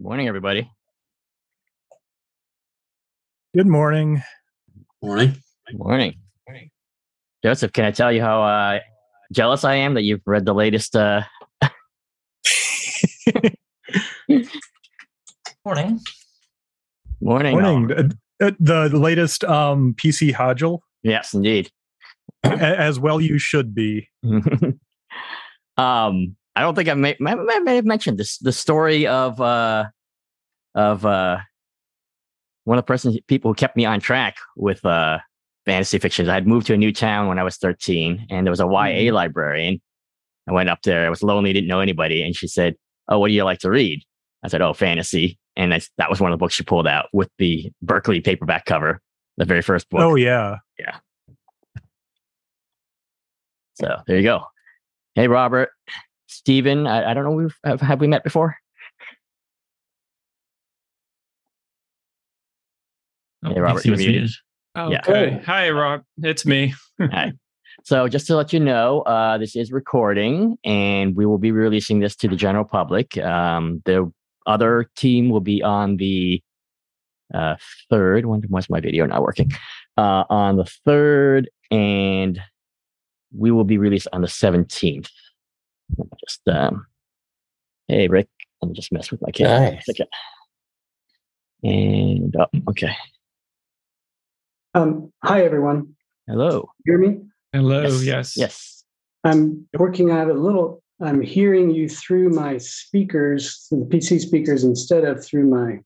Morning, everybody. Good morning. Morning. Morning. Joseph, can I tell you how uh, jealous I am that you've read the latest? Uh... Morning. Morning. Morning. Uh, uh, the latest um, PC Hodgell. Yes, indeed. as well, you should be. um, I don't think I may, may, may have mentioned this. The story of uh, of uh, one of the person people who kept me on track with uh, fantasy fiction. I had moved to a new town when I was 13, and there was a YA mm-hmm. librarian. I went up there. I was lonely, didn't know anybody, and she said, "Oh, what do you like to read?" I said, "Oh, fantasy." And I, that was one of the books she pulled out with the Berkley paperback cover, the very first book. Oh yeah, yeah. So there you go. Hey, Robert, Stephen. I, I don't know. We've, have, have we met before? Oh, hey, Robert, you're muted. Okay. Yeah. Hi, Rob. It's me. Hi. So, just to let you know, uh, this is recording, and we will be releasing this to the general public. Um, the other team will be on the uh, third. When was my video not working? Uh, on the third, and we will be released on the seventeenth. Just um, hey, Rick. Let me just mess with my camera. Nice. Okay. And oh, okay. Um, hi, everyone. Hello. Hear me? Hello. Yes. Yes. yes. I'm working on a little. I'm hearing you through my speakers, the PC speakers, instead of through my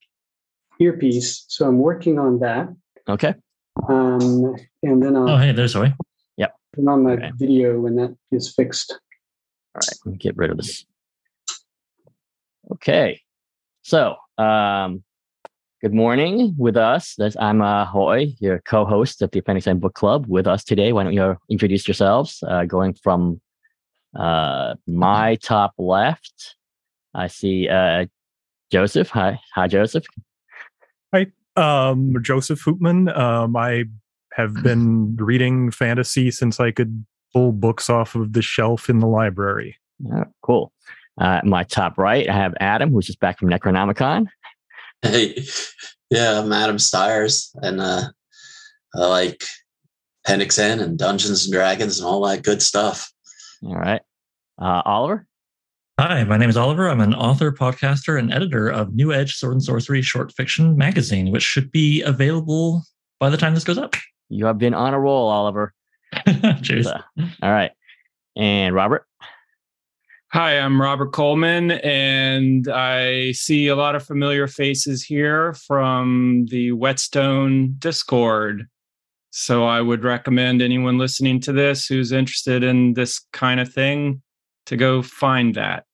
earpiece. So I'm working on that. Okay. Um, and then I'll. Oh, hey, there's Zoe. Yep. Turn on my okay. video when that is fixed. All right. Let me get rid of this. Okay. So, um, Good morning with us. This, I'm uh, Hoy, your co-host of the Appendix N Book Club. With us today, why don't you introduce yourselves? Uh, going from uh, my top left, I see uh, Joseph. Hi, hi, Joseph. Hi, um, Joseph Hoopman. Um, I have been reading fantasy since I could pull books off of the shelf in the library. Oh, cool. Uh, my top right, I have Adam, who's just back from Necronomicon. Hey, yeah, I'm Adam Stires, and uh, I like Appendix N and Dungeons and Dragons and all that good stuff. All right, uh, Oliver. Hi, my name is Oliver. I'm an author, podcaster, and editor of New Edge Sword and Sorcery Short Fiction Magazine, which should be available by the time this goes up. You have been on a roll, Oliver. Cheers. So, all right, and Robert. Hi, I'm Robert Coleman, and I see a lot of familiar faces here from the Whetstone Discord. So I would recommend anyone listening to this who's interested in this kind of thing to go find that.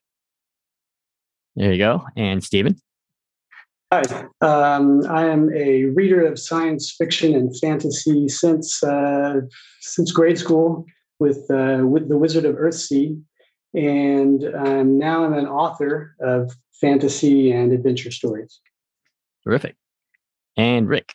There you go. And Stephen? Hi, um, I am a reader of science fiction and fantasy since uh, since grade school with uh, with the Wizard of Earthsea and um, now I'm an author of fantasy and adventure stories. Terrific. And Rick.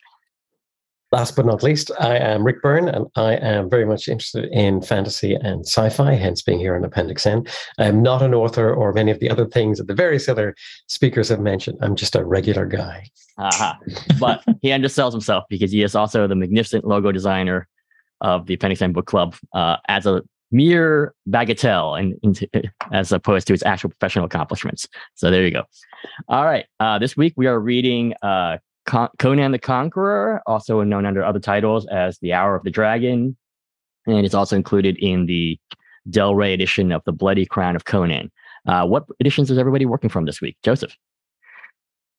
Last but not least, I am Rick Byrne, and I am very much interested in fantasy and sci-fi, hence being here on Appendix N. I am not an author or many of the other things that the various other speakers have mentioned. I'm just a regular guy. Uh-huh. But he undersells himself because he is also the magnificent logo designer of the Appendix N Book Club uh, as a mere bagatelle and, and, as opposed to its actual professional accomplishments. So there you go. All right. Uh, this week we are reading uh, Con- Conan the Conqueror, also known under other titles as The Hour of the Dragon. And it's also included in the Del Rey edition of The Bloody Crown of Conan. Uh, what editions is everybody working from this week? Joseph.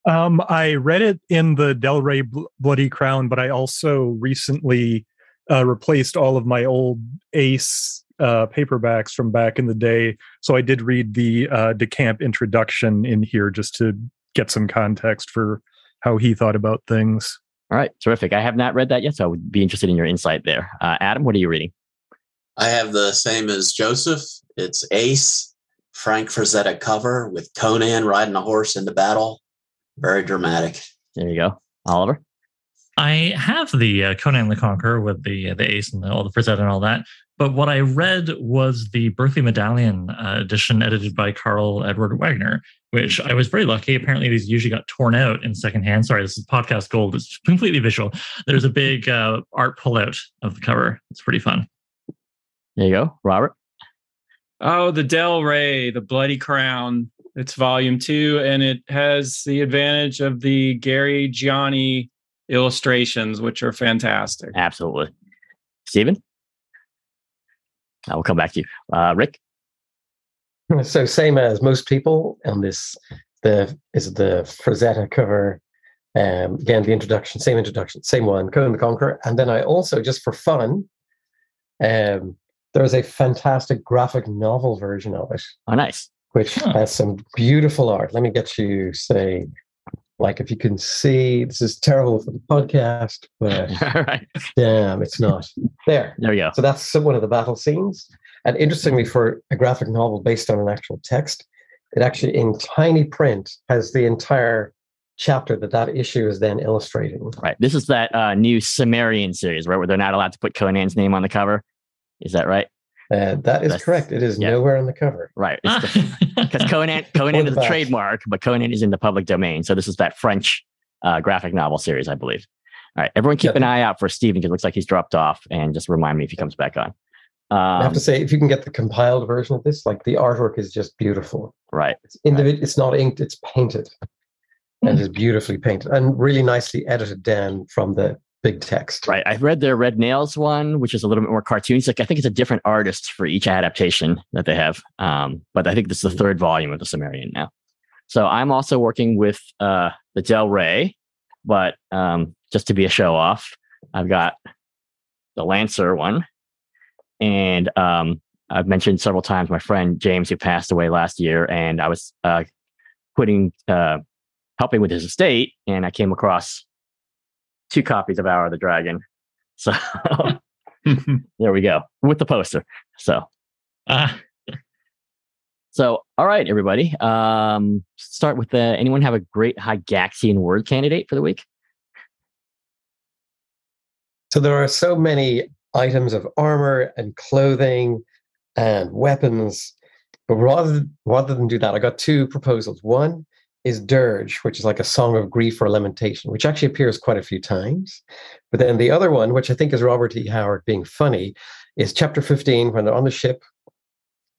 Um, I read it in the Del Rey Bl- Bloody Crown, but I also recently uh, replaced all of my old Ace uh, paperbacks from back in the day. So I did read the uh, DeCamp introduction in here just to get some context for how he thought about things. All right, terrific. I have not read that yet, so I would be interested in your insight there. Uh, Adam, what are you reading? I have the same as Joseph. It's Ace, Frank Frazetta cover with Conan riding a horse into battle. Very dramatic. There you go. Oliver? I have the uh, Conan the Conqueror with the the ace and the, all the Frazetta and all that. But what I read was the Berkley Medallion uh, edition edited by Karl Edward Wagner, which I was very lucky. Apparently, these usually got torn out in secondhand. Sorry, this is podcast gold. It's completely visual. There's a big uh, art pullout of the cover. It's pretty fun. There you go, Robert. Oh, the Del Rey, the Bloody Crown. It's volume two, and it has the advantage of the Gary Gianni illustrations, which are fantastic. Absolutely. Stephen? I will come back to you. Uh, Rick? So same as most people on this, the is the Frazetta cover. Um, again, the introduction, same introduction, same one, Conan the Conqueror. And then I also, just for fun, um, there's a fantastic graphic novel version of it. Oh, nice. Which huh. has some beautiful art. Let me get you, say, like if you can see, this is terrible for the podcast, but right. damn, it's not. There. There we go. So that's one of the battle scenes. And interestingly, for a graphic novel based on an actual text, it actually in tiny print has the entire chapter that that issue is then illustrating. Right. This is that uh, new Cimmerian series, right, where they're not allowed to put Conan's name on the cover. Is that right? Uh, that is That's, correct. It is yeah. nowhere on the cover. Right. Because Conan, Conan is a trademark, but Conan is in the public domain. So this is that French uh, graphic novel series, I believe. All right. Everyone keep yep. an eye out for Steven because it looks like he's dropped off and just remind me if he comes back on. Um, I have to um, say, if you can get the compiled version of this, like the artwork is just beautiful. Right. It's, individ- right. it's not inked, it's painted. And is beautifully painted and really nicely edited down from the big text. Right. I've read their Red Nails one, which is a little bit more cartoony. Like I think it's a different artist for each adaptation that they have. Um, but I think this is the mm-hmm. third volume of the Cimmerian now. So I'm also working with uh, the Del Rey, but um, just to be a show off, I've got the Lancer one, and um, I've mentioned several times my friend James who passed away last year, and I was uh, putting uh, helping with his estate, and I came across two copies of Hour of the Dragon. So there we go with the poster. So, uh, so all right, everybody. Um, start with the. Anyone have a great Gygaxian word candidate for the week? So there are so many items of armor and clothing and weapons, but rather rather than do that, I got two proposals. One is dirge, which is like a song of grief or lamentation, which actually appears quite a few times. But then the other one, which I think is Robert E. Howard being funny, is chapter 15 when they're on the ship.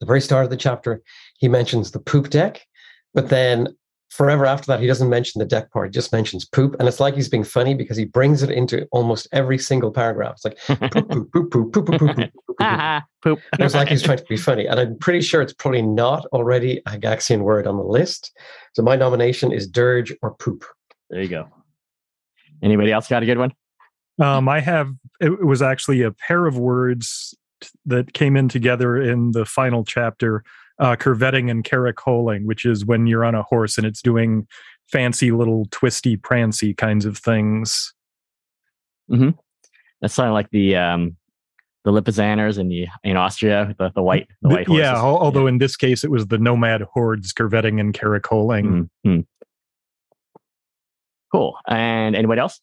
The very start of the chapter, he mentions the poop deck, but then forever after that, he doesn't mention the deck part. He just mentions poop. And it's like he's being funny because he brings it into almost every single paragraph. It's like poop, poop, poop, poop, poop, poop, poop, poop, poop. poop. it's like he's trying to be funny. And I'm pretty sure it's probably not already a Gygaxian word on the list. So my nomination is dirge or poop. There you go. Anybody else got a good one? Um, I have, it was actually a pair of words that came in together in the final chapter uh, curvetting and caracoling, which is when you're on a horse and it's doing fancy little twisty prancy kinds of things. Mm-hmm. That's of like the um, the Lipizzaners in the in Austria, the, the white the white horses. Yeah, although yeah. in this case it was the nomad hordes curvetting and caracoling. Mm-hmm. Cool. And anybody else?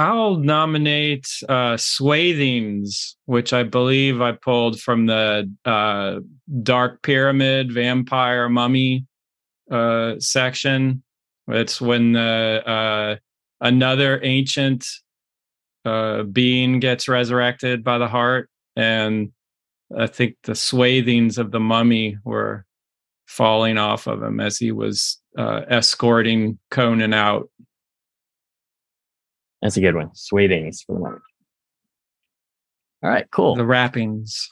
I'll nominate uh, Swathings, which I believe I pulled from the uh, Dark Pyramid Vampire Mummy uh, section. It's when the uh, another ancient uh, being gets resurrected by the heart, and I think the swathings of the mummy were falling off of him as he was uh, escorting Conan out that's a good one. Swathings for the moment. All right, cool. The wrappings.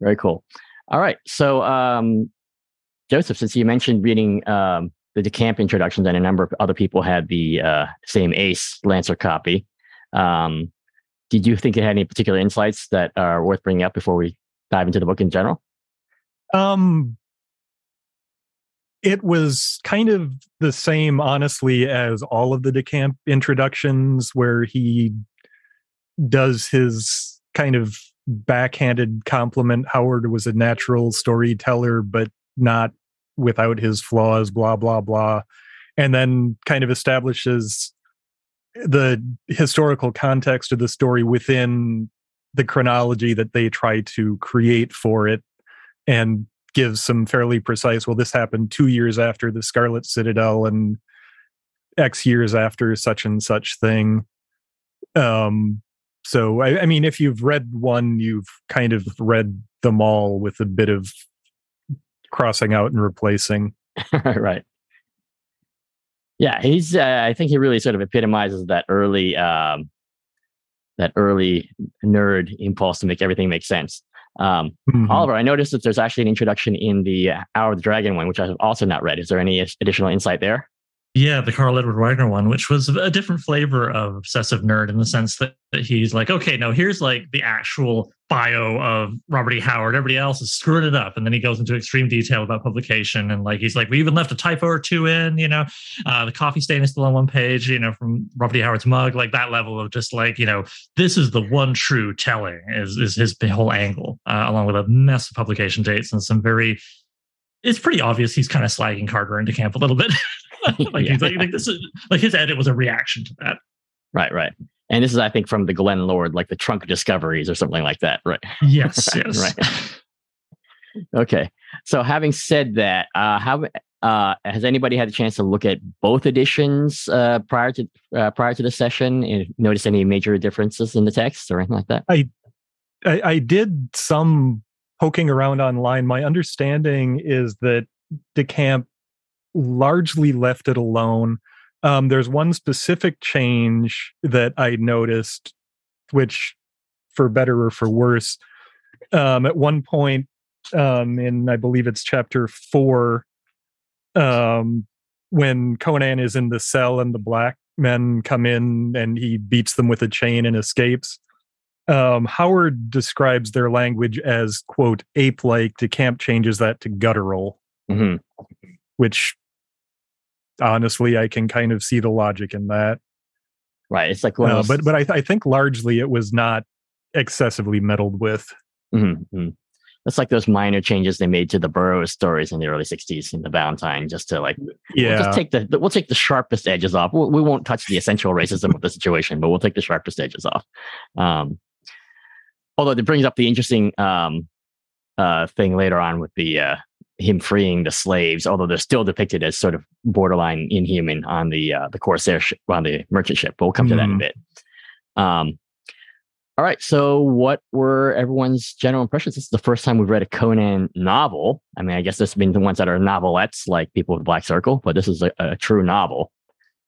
Very cool. All right. So, um, Joseph, since you mentioned reading um, the DeCamp introductions and a number of other people had the uh, same Ace Lancer copy, um, did you think it had any particular insights that are worth bringing up before we dive into the book in general? Um, it was kind of the same, honestly, as all of the DeCamp introductions, where he does his kind of backhanded compliment. Howard was a natural storyteller, but not without his flaws, blah, blah, blah. And then kind of establishes the historical context of the story within the chronology that they try to create for it and gives some fairly precise well this happened two years after the scarlet citadel and x years after such and such thing um so I, I mean if you've read one you've kind of read them all with a bit of crossing out and replacing right. Yeah, he's. Uh, I think he really sort of epitomizes that early, um, that early nerd impulse to make everything make sense. Um, Mhm. Oliver, I noticed that there's actually an introduction in the Hour of the Dragon one, which I've also not read. Is there any additional insight there? Yeah, the Karl Edward Wagner one, which was a different flavor of obsessive nerd in the sense that, that he's like, okay, no, here's like the actual bio of Robert E. Howard. Everybody else is screwing it up. And then he goes into extreme detail about publication. And like, he's like, we even left a typo or two in, you know, uh, the coffee stain is still on one page, you know, from Robert E. Howard's mug, like that level of just like, you know, this is the one true telling is, is his whole angle, uh, along with a mess of publication dates and some very, it's pretty obvious he's kind of slagging Carter into camp a little bit. like, he's like, like this is like his edit was a reaction to that. Right, right. And this is, I think, from the Glenn Lord, like the Trunk Discoveries or something like that. Right. Yes, Right, yes. right. Okay. So having said that, uh, how uh, has anybody had a chance to look at both editions uh, prior to uh, prior to the session and notice any major differences in the text or anything like that? I, I did some poking around online. My understanding is that DeCamp largely left it alone. Um, there's one specific change that I noticed, which, for better or for worse, um, at one point um, in I believe it's chapter four, um, when Conan is in the cell and the black men come in and he beats them with a chain and escapes um, Howard describes their language as quote ape-like. DeCamp changes that to guttural, hmm which honestly I can kind of see the logic in that. Right. It's like Uh, but but I, th- I think largely it was not excessively meddled with. Mhm, mhm. It's like those minor changes they made to the Burroughs stories in the early '60s in the Valentine, just to like we'll Yeah, just take the the- we'll take the sharpest edges off. We'll, we won't touch the essential racism of the situation, but we'll take the sharpest edges off. Um, although it brings up the interesting um, uh, thing later on with the uh, him freeing the slaves, although they're still depicted as sort of borderline inhuman on the uh, the corsair ship, on the merchant ship. But we'll come to that in a Mhm. bit. Um, all right. So, what were everyone's general impressions? This is the first time we've read a Conan novel. I mean, I guess there's been the ones that are novelettes, like People with Black Circle, but this is a, a true novel.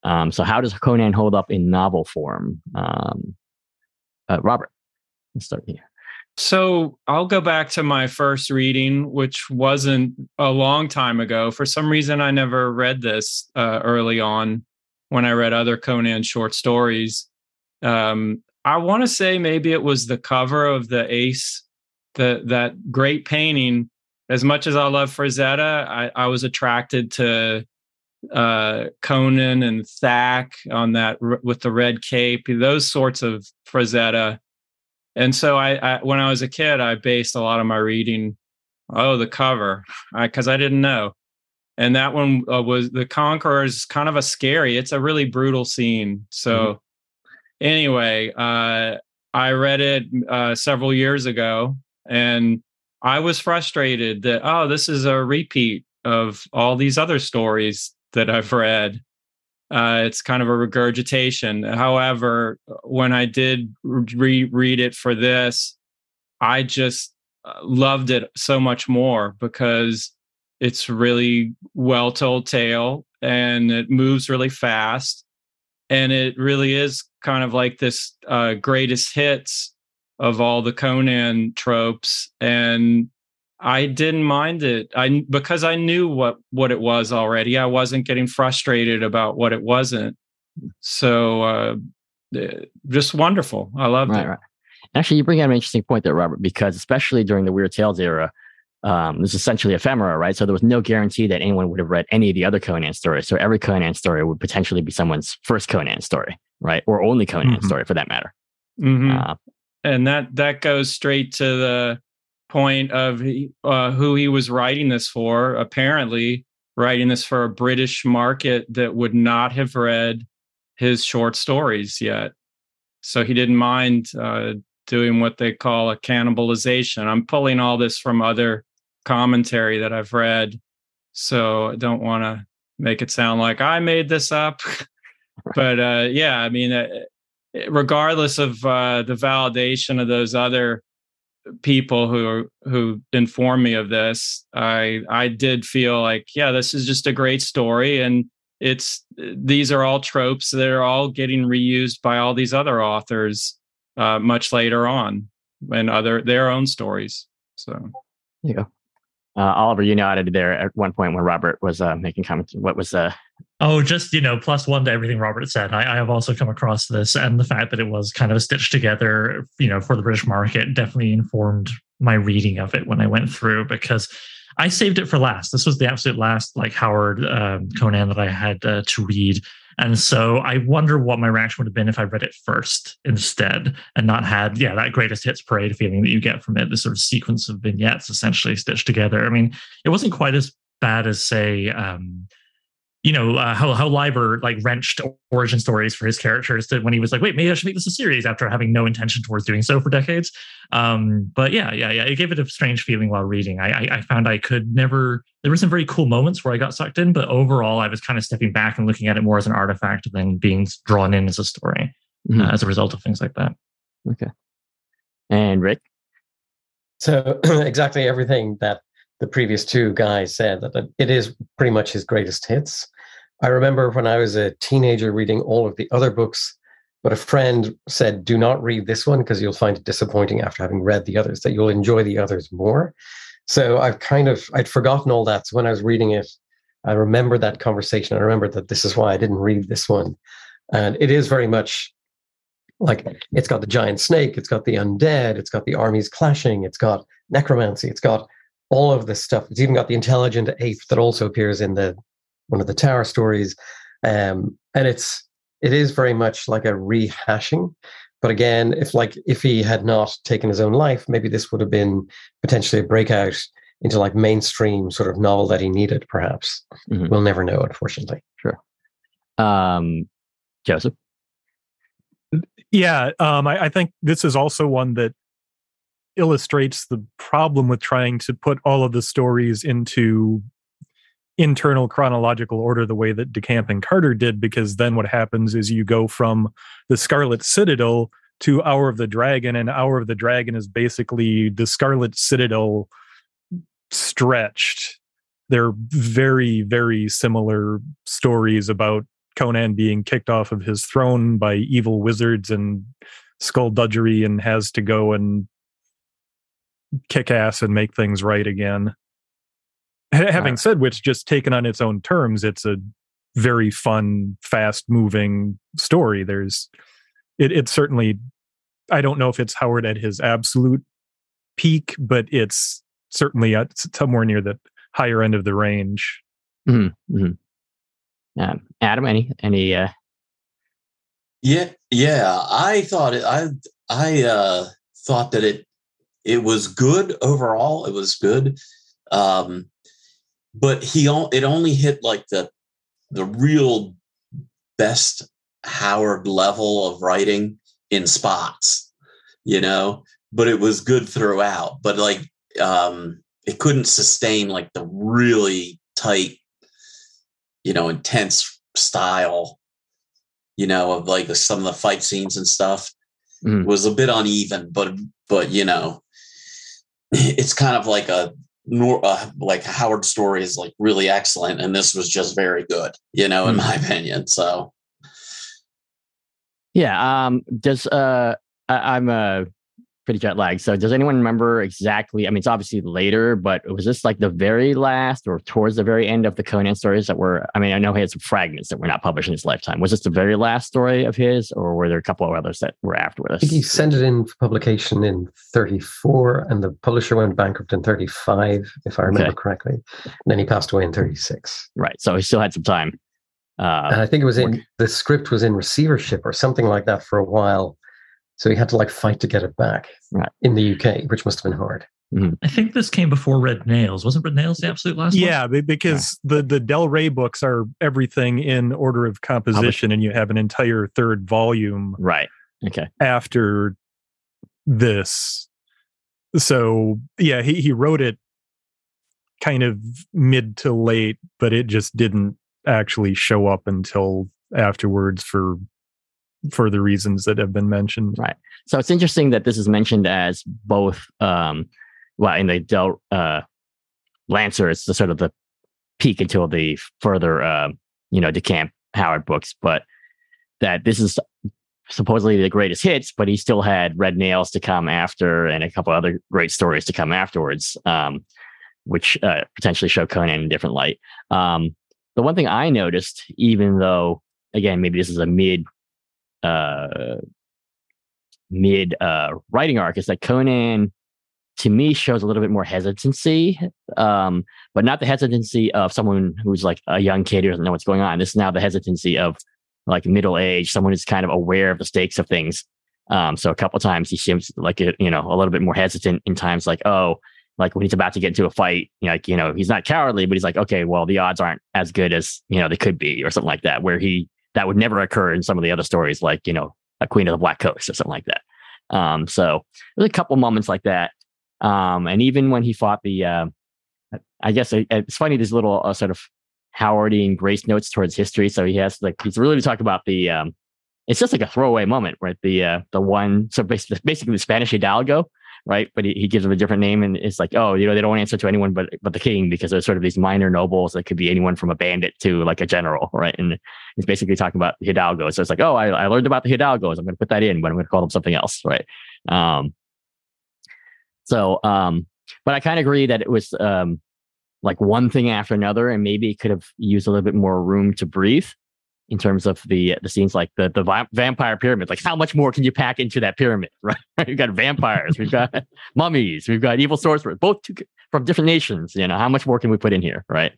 Um, so, how does Conan hold up in novel form? Um, uh, Robert, let's start here. So I'll go back to my first reading, which wasn't a long time ago. For some reason, I never read this uh, early on when I read other Conan short stories. Um, I want to say maybe it was the cover of the Ace, the that great painting. As much as I love Frazetta, I, I was attracted to uh, Conan and Thak on that with the red cape, those sorts of Frazetta and so I, I when i was a kid i based a lot of my reading oh the cover because I, didn't know. And that one uh, was the conqueror is kind of a scary it's a really brutal scene. So anyway uh, i read it uh, several years ago and i was frustrated that oh this is a repeat of all these other stories that i've read uh, it's kind of a regurgitation. However, when I did reread it for this, I just uh, loved it so much more because it's really well told tale and it moves really fast and it really is kind of like this uh, greatest hits of all the Conan tropes and I didn't mind it. I because I knew what what it was already. I wasn't getting frustrated about what it wasn't. So uh, just wonderful. I loved Right, it. right. Actually, you bring up an interesting point there, Robert, because especially during the Weird Tales era, um, this is essentially ephemera, right? So there was no guarantee that anyone would have read any of the other Conan stories. So every Conan story would potentially be someone's first Conan story, right? Or only Conan Mhm. story for that matter. Mhm. Uh, and that that goes straight to the point of uh, who he was writing this for. Apparently, writing this for a British market that would not have read his short stories yet. So he didn't mind uh, doing what they call a cannibalization. I'm pulling all this from other commentary that I've read. So I don't want to make it sound like I made this up. but uh, yeah, I mean, uh, regardless of uh, the validation of those other people who who informed me of this, I I did feel like yeah, this is just a great story, and it's these are all tropes that are all getting reused by all these other authors uh, much later on and other their own stories. So yeah. Uh, Oliver, you nodded there at one point when Robert was uh, making comments. What was uh, Oh, just you know, plus one to everything Robert said. I, I, have also come across this, and the fact that it was kind of stitched together, you know, for the British market, definitely informed my reading of it when I went through because I saved it for last. This was the absolute last, like Howard um, Conan that I had uh, to read, and so I wonder what my reaction would have been if I read it first instead and not had, yeah, that greatest hits parade feeling that you get from it, this sort of sequence of vignettes essentially stitched together. I mean, it wasn't quite as bad as say. Um, you know uh, how how Leiber like wrenched origin stories for his characters to when he was like, wait, maybe I should make this a series after having no intention towards doing so for decades. Um, but yeah, yeah, yeah, it gave it a strange feeling while reading. I, I, I found I could never. There were some very cool moments where I got sucked in, but overall, I was kind of stepping back and looking at it more as an artifact than being drawn in as a story mm-hmm. uh, as a result of things like that. Okay, and Rick. So exactly everything that the previous two guys said that it is pretty much his greatest hits. I remember when I was a teenager reading all of the other books, but a friend said, Do not read this one because you'll find it disappointing after having read the others, that you'll enjoy the others more. So I've kind of I'd forgotten all that. So when I was reading it, I remember that conversation. I remember that this is why I didn't read this one. And it is very much like it's got the giant snake, it's got the undead, it's got the armies clashing, it's got necromancy, it's got all of this stuff. It's even got the intelligent ape that also appears in the one of the tower stories, um, and it's it is very much like a rehashing. But again, if like if he had not taken his own life, maybe this would have been potentially a breakout into like mainstream sort of novel that he needed. Perhaps mm-hmm. we'll never know, unfortunately. Sure. Um, Joseph. Yeah, um, I, I think this is also one that illustrates the problem with trying to put all of the stories into internal chronological order the way that DeCamp and Carter did, because then what happens is you go from the Scarlet Citadel to Hour of the Dragon, and Hour of the Dragon is basically the Scarlet Citadel stretched. They're very, very similar stories about Conan being kicked off of his throne by evil wizards and skull skullduggery and has to go and kick ass and make things right again. Having said which, just taken on its own terms, it's a very fun, fast moving story. There's, it, it's certainly, I don't know if it's Howard at his absolute peak, but it's certainly at somewhere near the higher end of the range. Mm-hmm. Mm-hmm. Um, Adam, any, any, uh, yeah, yeah. I thought it, I, I, uh, thought that it it was good overall. It was good, um, but he it only hit like the the real best Howard level of writing in spots, you know. But it was good throughout. But like um, it couldn't sustain like the really tight, you know, intense style, you know, of like some of the fight scenes and stuff. Mm. was a bit uneven, but but you know, it's kind of like a uh, like Howard story is like really excellent, and this was just very good, you know, in mm-hmm. my opinion. So, yeah. Um. Does uh, I, I'm a pretty jet lagged. So does anyone remember exactly? I mean, it's obviously later, but was this like the very last or towards the very end of the Conan stories that were? I mean, I know he had some fragments that were not published in his lifetime. Was this the very last story of his, or were there a couple of others that were after this? I think he sent it in for publication in 34, and the publisher went bankrupt in 35, if I remember okay. correctly. And then he passed away in 36. Right. So he still had some time. Uh, and I think it was in the script was in receivership or something like that for a while so he had to like fight to get it back right. in the UK, which must have been hard. Mm-hmm. I think this came before Red Nails. Wasn't Red Nails the absolute last one? yeah, be- because the the Del Rey books are everything in order of composition, and you have an entire third volume Right. Okay. after this. So yeah, he he wrote it kind of mid to late, but it just didn't actually show up until afterwards for for the reasons that have been mentioned. Right. So it's interesting that this is mentioned as both, um, well, in the Del uh, Lancer, it's the sort of the peak until the further, uh, you know, DeCamp Howard books, but that this is supposedly the greatest hits, but he still had Red Nails to come after and a couple other great stories to come afterwards, um, which uh, potentially show Conan in a different light. Um, the one thing I noticed, even though, again, maybe this is a mid uh mid uh writing arc is that Conan to me shows a little bit more hesitancy um but not the hesitancy of someone who's like a young kid who doesn't know what's going on. This is now the hesitancy of like middle age someone who's kind of aware of the stakes of things. Um so a couple times he seems like a, you know a little bit more hesitant in times like oh like when he's about to get into a fight like you know he's not cowardly but he's like okay well the odds aren't as good as you know they could be or something like that where he that would never occur in some of the other stories, like you know, a Queen of the Black Coast or something like that. Um, so there's a couple moments like that, um, and even when he fought the, uh, I guess it, it's funny. There's little uh, sort of Howardian grace notes towards history. So he has like he's really talking about the. Um, it's just like a throwaway moment, right? The uh, the one so basically, basically the Spanish Hidalgo right? But he, he gives them a different name, and it's like, oh, you know, they don't answer to anyone but but the king because there's sort of these minor nobles that could be anyone from a bandit to like a general, right? And he's basically talking about Hidalgo. So it's like, oh, I, I learned about the Hidalgos. I'm going to put that in, but I'm going to call them something else, right? Um, so, um, but I kind of agree that it was um, like one thing after another, and maybe it could have used a little bit more room to breathe in terms of the the scenes like the the vi- vampire pyramid. Like how much more can you pack into that pyramid? Right? we've got vampires, we've got mummies, we've got evil sorcerers, both two, from different nations. You know, how much more can we put in here? Right.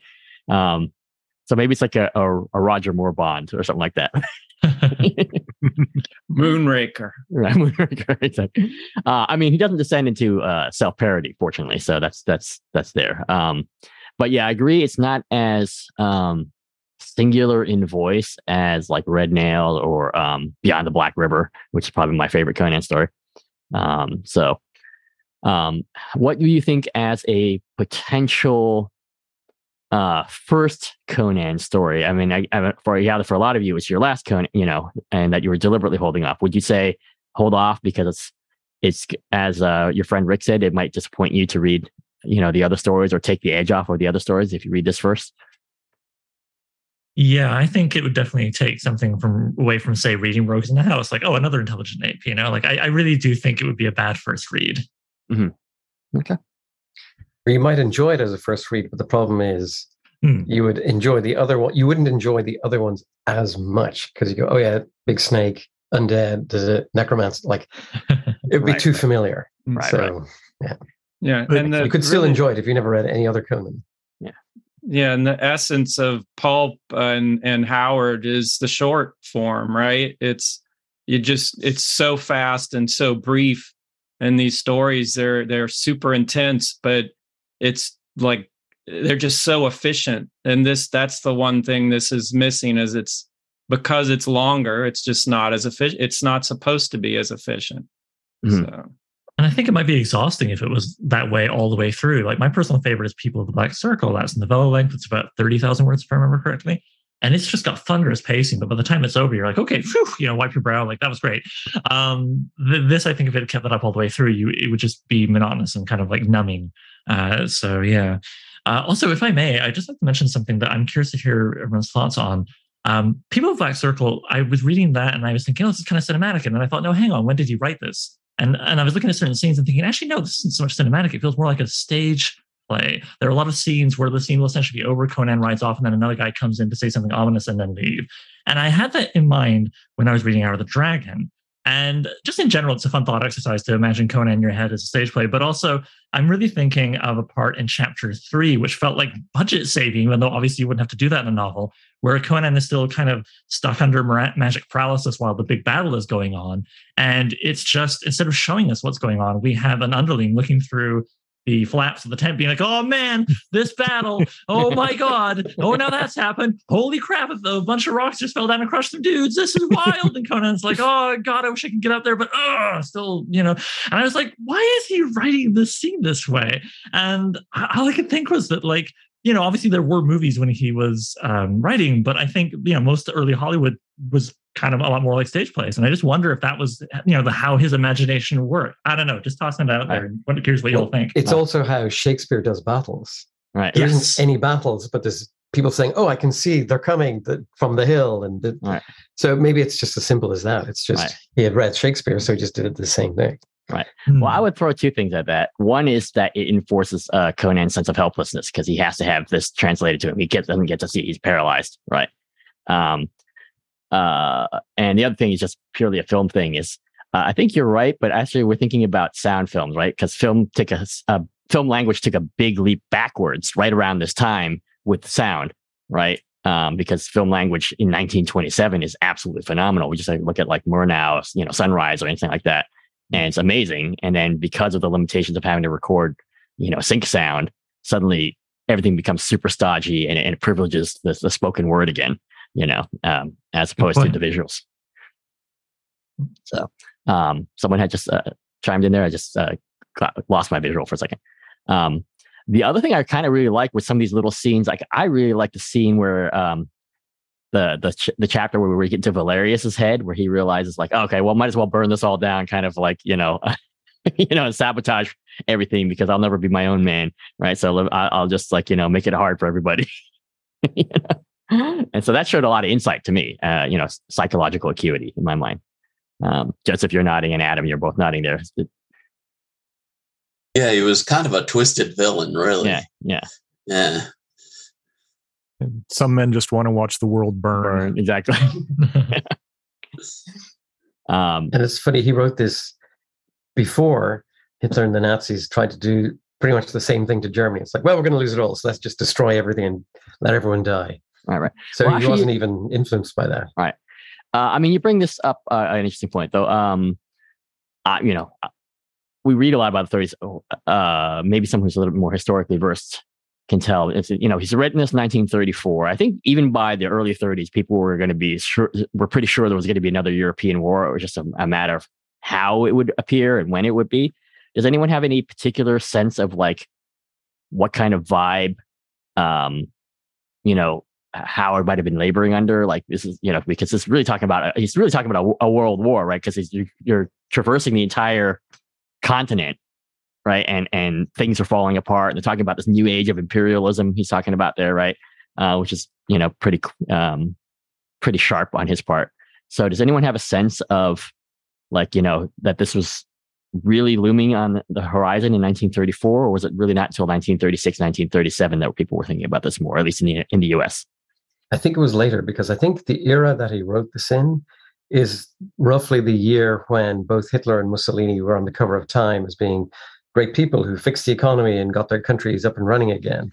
Um, so maybe it's like a, a, a Roger Moore Bond or something like that. Moonraker. right, Moonraker. Exactly. Uh, I mean, he doesn't descend into uh, self parody, fortunately. So that's that's that's there. Um, but yeah, I agree. It's not as um, singular in voice as like Red Nail or um, Beyond the Black River, which is probably my favorite Conan story. Um, so, um, what do you think as a potential uh, first Conan story? I mean, I, I, for yeah, for a lot of you, it's your last Conan, you know, and that you were deliberately holding off. Would you say hold off because it's it's as uh, your friend Rick said, it might disappoint you to read, you know, the other stories or take the edge off of the other stories if you read this first? Yeah, I think it would definitely take something from away from, say, reading Rogues in the House. Like, oh, another intelligent ape. You know, like I, I really do think it would be a bad first read. Mm-hmm. Okay. Or you might enjoy it as a first read, but the problem is Hmm. you would enjoy the other one. You wouldn't enjoy the other ones as much because you go, oh yeah, big snake, undead, the necromancer. Like it would be Right, too right. familiar. Right, so Yeah, But and the, you could still really- enjoy it if you never read any other Conan. Yeah, and the essence of pulp and and Howard is the short form, right? It's you just it's so fast and so brief, and these stories they're they're super intense, but it's like they're just so efficient. And this that's the one thing this is missing is it's because it's longer, it's just not as efficient. It's not supposed to be as efficient. Mhm. So And I think it might be exhausting if it was that way all the way through. Like my personal favorite is People of the Black Circle. That's novella length. It's about 30,000 words, if I remember correctly. And it's just got thunderous pacing. But by the time it's over, you're like, okay, phew, you know, wipe your brow. Like that was great. Um, th- this, I think, if it kept that up all the way through, you it would just be monotonous and kind of like numbing. Uh, so yeah. Uh, also, if I may, I just like to mention something that I'm curious to hear everyone's thoughts on. Um, People of Black Circle. I was reading that and I was thinking, oh, this is kind of cinematic. And then I thought, no, hang on, when did he write this? And and I was looking at certain scenes and thinking, actually, no, this isn't so much cinematic. It feels more like a stage play. There are a lot of scenes where the scene will essentially be over, Conan rides off, and then another guy comes in to say something ominous and then leave. And I had that in mind when I was reading Hour of the Dragon. And just in general, it's a fun thought exercise to imagine Conan in your head as a stage play. But also, I'm really thinking of a part in chapter three, which felt like budget saving, even though obviously you wouldn't have to do that in a novel, where Conan is still kind of stuck under magic paralysis while the big battle is going on. And it's just instead of showing us what's going on, we have an underling looking through the flaps of the tent being like, oh man, this battle. Oh my God. Oh, now that's happened. Holy crap. A bunch of rocks just fell down and crushed some dudes. This is wild. And Conan's like, oh God, I wish I could get up there, but oh, still, you know. And I was like, why is he writing this scene this way? And all I could think was that, like, you know, obviously there were movies when he was um, writing, but I think you know most early Hollywood was kind of a lot more like stage plays, and I just wonder if that was you know the how his imagination worked. I don't know, just tossing it out there. What curious what well, you'll think. It's also how Shakespeare does battles. Right. There yes. not any battles, but there's people saying, "Oh, I can see they're coming from the hill," and the, right. so maybe it's just as simple as that. It's just right. he had read Shakespeare, so he just did the same thing. Right. Hmm. Well, I would throw two things at that. One is that it enforces uh, Conan's sense of helplessness because he has to have this translated to him. He gets, doesn't get to see; he's paralyzed. Right. Um, uh, and the other thing is just purely a film thing. Is uh, I think you're right, but actually we're thinking about sound films, right? Because film took a, a film language took a big leap backwards right around this time with sound, right? Um, because film language in 1927 is absolutely phenomenal. We just like, look at like Murnau, you know, Sunrise or anything like that and it's amazing. And then because of the limitations of having to record, you know, sync sound, suddenly everything becomes super stodgy and, and it privileges the, the, spoken word again, you know, um, as opposed to the visuals. So um, someone had just uh, chimed in there. I just uh, lost my visual for a second. Um, the other thing I kind of really like with some of these little scenes, like I really like the scene where um, the the ch- the chapter where we get to Valerius's head, where he realizes like, okay, well, might as well burn this all down, kind of like you know, you know, sabotage everything because I'll never be my own man, right? So I'll just like you know make it hard for everybody. you know? And so that showed a lot of insight to me, uh, you know, psychological acuity in my mind. Um, Joseph, you're nodding, and Adam, you're both nodding there. Yeah, he was kind of a twisted villain, really. Yeah, yeah, yeah. And some men just want to watch the world burn. burn exactly. um, and it's funny, he wrote this before Hitler and the Nazis tried to do pretty much the same thing to Germany. It's like, well, we're going to lose it all, so let's just destroy everything and let everyone die. Right, right. So well, he actually, wasn't even influenced by that. Right. Uh, I mean, you bring this up uh, an interesting point, though. Um, uh, you know, we read a lot about the 30s. Uh, maybe someone who's a little bit more historically versed can tell. It's you know he's written this 1934. I think even by the early 30s, people were going to be sure were pretty sure there was going to be another European war. It was just a, a, matter of how it would appear and when it would be. Does anyone have any particular sense of like what kind of vibe, um, you know, Howard might have been laboring under? Like this is you know because it's really talking about he's really talking about a, a world war, right? Because you're traversing the entire continent right? And and things are falling apart. And they're talking about this new age of imperialism. He's talking about there, right? Uh, which is you know pretty um, pretty sharp on his part. So does anyone have a sense of like you know that this was really looming on the horizon in 1934, or was it really not until 1936, 1937 that people were thinking about this more, at least in the in the U.S. I think it was later because I think the era that he wrote this in is roughly the year when both Hitler and Mussolini were on the cover of Time as being great people who fixed the economy and got their countries up and running again.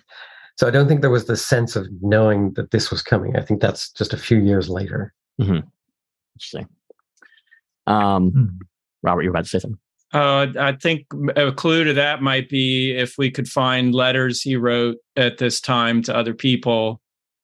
So I don't think there was the sense of knowing that this was coming. I think that's just a few years later. Mm-hmm. Interesting. Um, mm-hmm. Robert, you were about to say something. Uh, I think a clue to that might be if we could find letters he wrote at this time to other people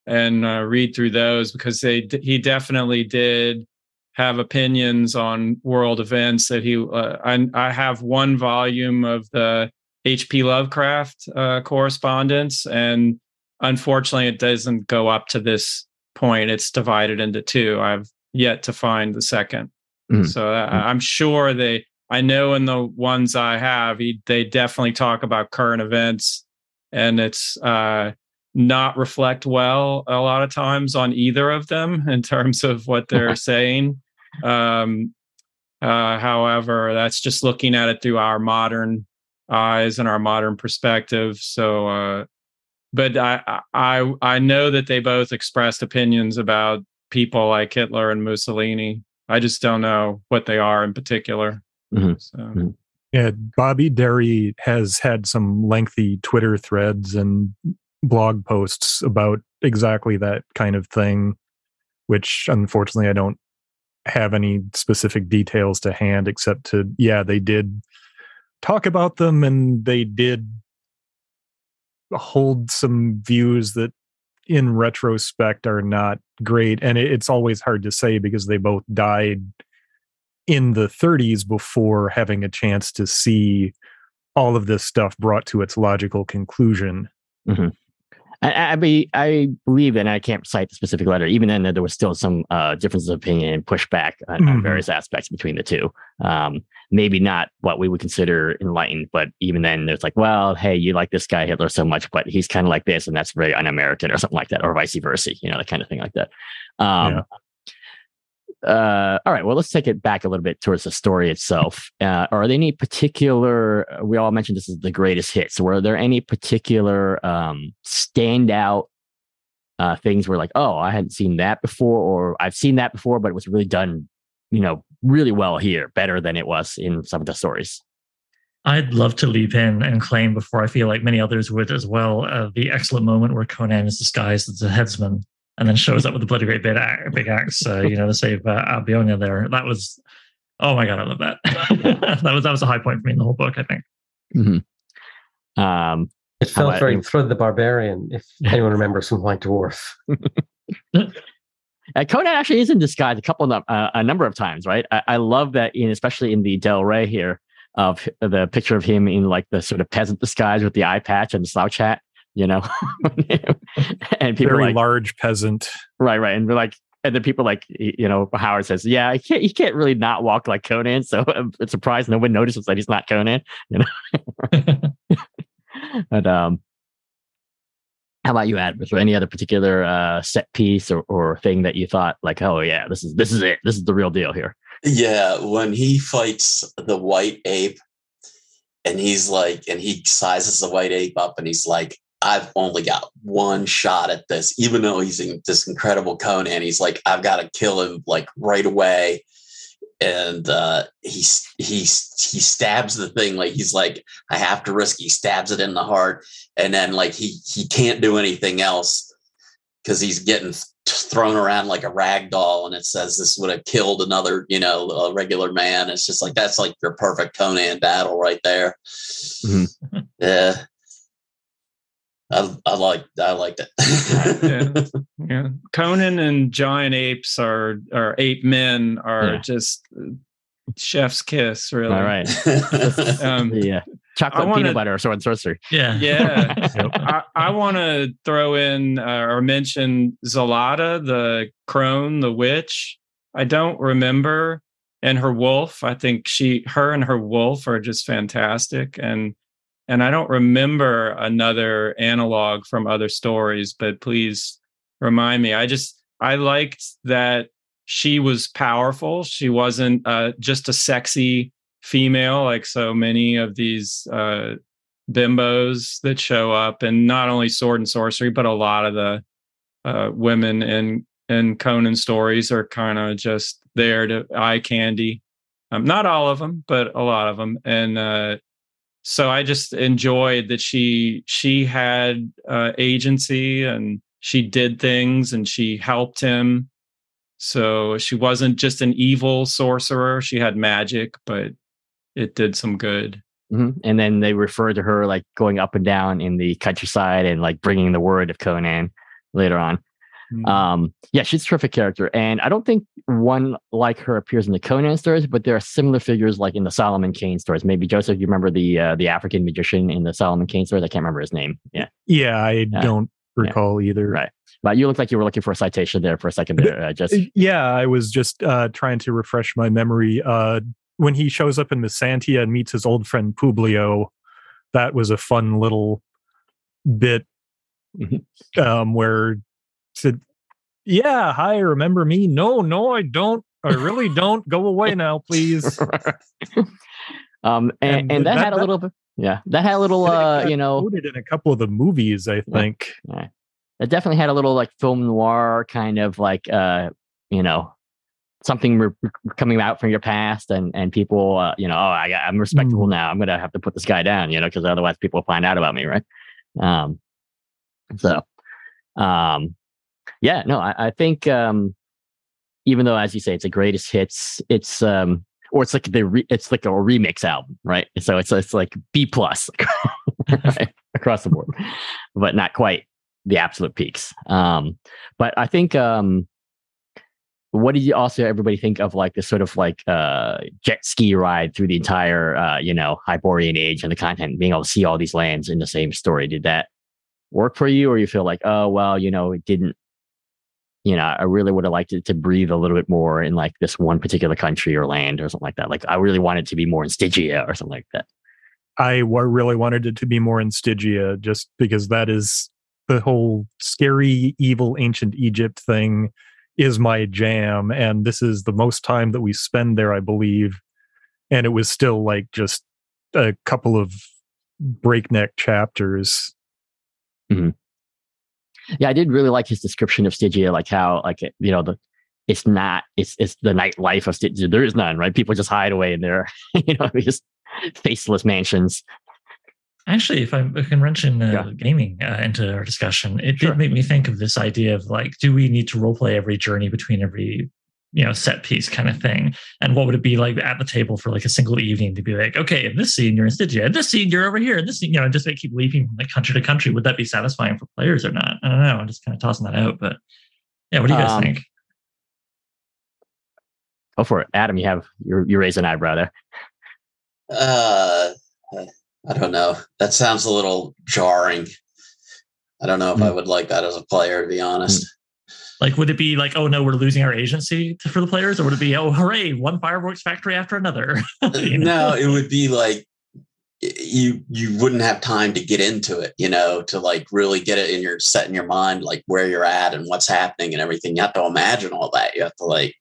and uh, read through those because they he definitely did have opinions on world events that he uh, I, I have one volume of the hp lovecraft uh, correspondence and unfortunately it doesn't go up to this point it's divided into two i've yet to find the second mm. so uh, mm. i'm sure they i know in the ones i have he, they definitely talk about current events and it's uh not reflect well a lot of times on either of them in terms of what they're saying um, uh, however, that's just looking at it through our modern eyes and our modern perspective. So, uh, but I, I, I know that they both expressed opinions about people like Hitler and Mussolini. I just don't know what they are in particular. Mm-hmm. So. Mm-hmm. Yeah, Bobby Derie has had some lengthy Twitter threads and blog posts about exactly that kind of thing, which unfortunately I don't have any specific details to hand except to yeah they did talk about them, and they did hold some views that, in retrospect, are not great. And it's always hard to say because they both died in the 30s before having a chance to see all of this stuff brought to its logical conclusion. Mm-hmm. I, I, be, I believe, and I can't cite the specific letter. Even then, there was still some uh, differences of opinion and pushback on, mm-hmm. on, various aspects between the two. Um, maybe not what we would consider enlightened, but even then, there's like, well, hey, you like this guy Hitler so much, but he's kind of like this, and that's very un-American, or something like that, or vice versa. You know, that kind of thing like that. Um, yeah uh, all right, well, let's take it back a little bit towards the story itself. Uh, are there any particular? We all mentioned this is the greatest hits. Were there any particular um, standout uh, things where, like, oh, I hadn't seen that before, or I've seen that before, but it was really done, you know, really well here, better than it was in some of the stories. I'd love to leap in and claim before I feel like many others would as well uh, the excellent moment where Conan is disguised as a headsman and then shows up with a bloody great big, big axe, uh, you know, to save uh, Albiona there. That was, oh my God, I love that. that was that was a high point for me in the whole book, I think. Mm-hmm. Um, it felt very Thrud the Barbarian, if anyone remembers from White Dwarf. Uh, Conan actually is in disguise a couple of uh, a number of times, right? I, I, love that in especially in the Del Rey here of the picture of him in like the sort of peasant disguise with the eye patch and the slouch hat you know, and people very like, large peasant, right, right, and we're like, and then people like, you know, Howard says, yeah, he can't, he can't really not walk like Conan, so I'm surprised no one notices that he's not Conan, you know. but um, how about you, Ad? Was there any other particular uh, set piece or, or thing that you thought like, oh yeah, this is this is it, this is the real deal here? Yeah, when he fights the white ape, and he's like, and he sizes the white ape up, and he's like, I've only got one shot at this, even though he's in this incredible Conan. He's like, I've got to kill him like right away. And uh, he he he stabs the thing like he's like I have to risk. He stabs it in the heart, and then like he he can't do anything else because he's getting thrown around like a rag doll, and it says this would have killed another you know a regular man. It's just like that's like your perfect Conan battle right there. Mm-hmm. Yeah, I, I like I liked it. yeah. yeah. Conan and giant apes are or ape men are yeah. just chef's kiss, really. All right. um, yeah. Chocolate wanna, peanut butter sword sorcery. Yeah. Yeah. I, I want to throw in uh, or mention Zelata, the crone, the witch. I don't remember. And her wolf. I think she, her and her wolf are just fantastic. And and I don't remember another analog from other stories, but please remind me. I just I liked that she was powerful. She wasn't uh, just a sexy female like so many of these uh, bimbos that show up, and not only sword and sorcery, but a lot of the uh, women in in Conan stories are kind of just there to eye candy. Um, not all of them, but a lot of them, and uh, so I just enjoyed that she she had uh, agency and she did things and she helped him. So she wasn't just an evil sorcerer; she had magic, but it did some good. Mm-hmm. And then they refer to her like going up and down in the countryside and like bringing the word of Conan later on. Mm-hmm. Um, yeah, she's a terrific character, and I don't think one like her appears in the Conan stories, but there are similar figures like in the Solomon Kane stories. Maybe Joseph, you remember the uh, the African magician in the Solomon Kane stories? I can't remember his name. Yeah, yeah, I don't recall yeah. either. Right, but you look like you were looking for a citation there for a second there. Uh, just yeah, I was just uh, trying to refresh my memory. Uh, when he shows up in Byzantia and meets his old friend Publio, that was a fun little bit mm-hmm. um, where said, "Yeah, hi, remember me? No, no, I don't. I really don't. Go away now, please." um, and, and, and that, that, had a little bit. Yeah, that had a little. Uh, you know, in a couple of the movies, I think. Yeah, yeah. It definitely had a little like film noir kind of like, uh, you know, something re- coming out from your past and and people uh, you know oh I, am respectable mm. now i'm gonna have to put this guy down you know because otherwise people will find out about me right um so um yeah, no, I, I think um, even though, as you say, it's a greatest hits, it's um, or it's like the re- it's like a remix album, right? So it's it's like B plus right? across the board, but not quite the absolute peaks. Um, but I think um, what did you also everybody think of like this sort of like uh, jet ski ride through the entire uh, you know Hyborian age and the content being able to see all these lands in the same story? Did that work for you, or you feel like oh well, you know, it didn't you know, I really would have liked it to breathe a little bit more in like this one particular country or land or something like that. Like I really wanted to be more in Stygia or something like that. I really wanted it to be more in Stygia just because that is the whole scary, evil ancient Egypt thing is my jam. And this is the most time that we spend there, I believe. And it was still like just a couple of breakneck chapters. Mm-hmm. Yeah, I did really like his description of Stygia, like how, like, you know, the it's not it's it's the nightlife of Stygia. There is none, right? People just hide away in their you know, just faceless mansions. Actually, if I can mention uh, yeah. gaming uh, into our discussion, it sure. did make me think of this idea of like, do we need to role play every journey between every you know set piece kind of thing. And what would it be like at the table for like a single evening to be like okay in this scene you're in Stygia in this scene you're over here in this scene you know just like keep leaping from like country to country would that be satisfying for players or not? I don't know. I'm just kind of tossing that out but yeah what do you guys um, think? go for it. Adam you have you're, you're raising an eyebrow there. Uh I don't know. That sounds a little jarring. I don't know if mm. I would like that as a player to be honest. Mm. Like, would it be like, oh no, we're losing our agency for the players, or would it be, oh hooray, one fireworks factory after another? you know? No, it would be like you you wouldn't have time to get into it, you know, to like really get it in your set in your mind, like where you're at and what's happening and everything. You have to imagine all that. You have to like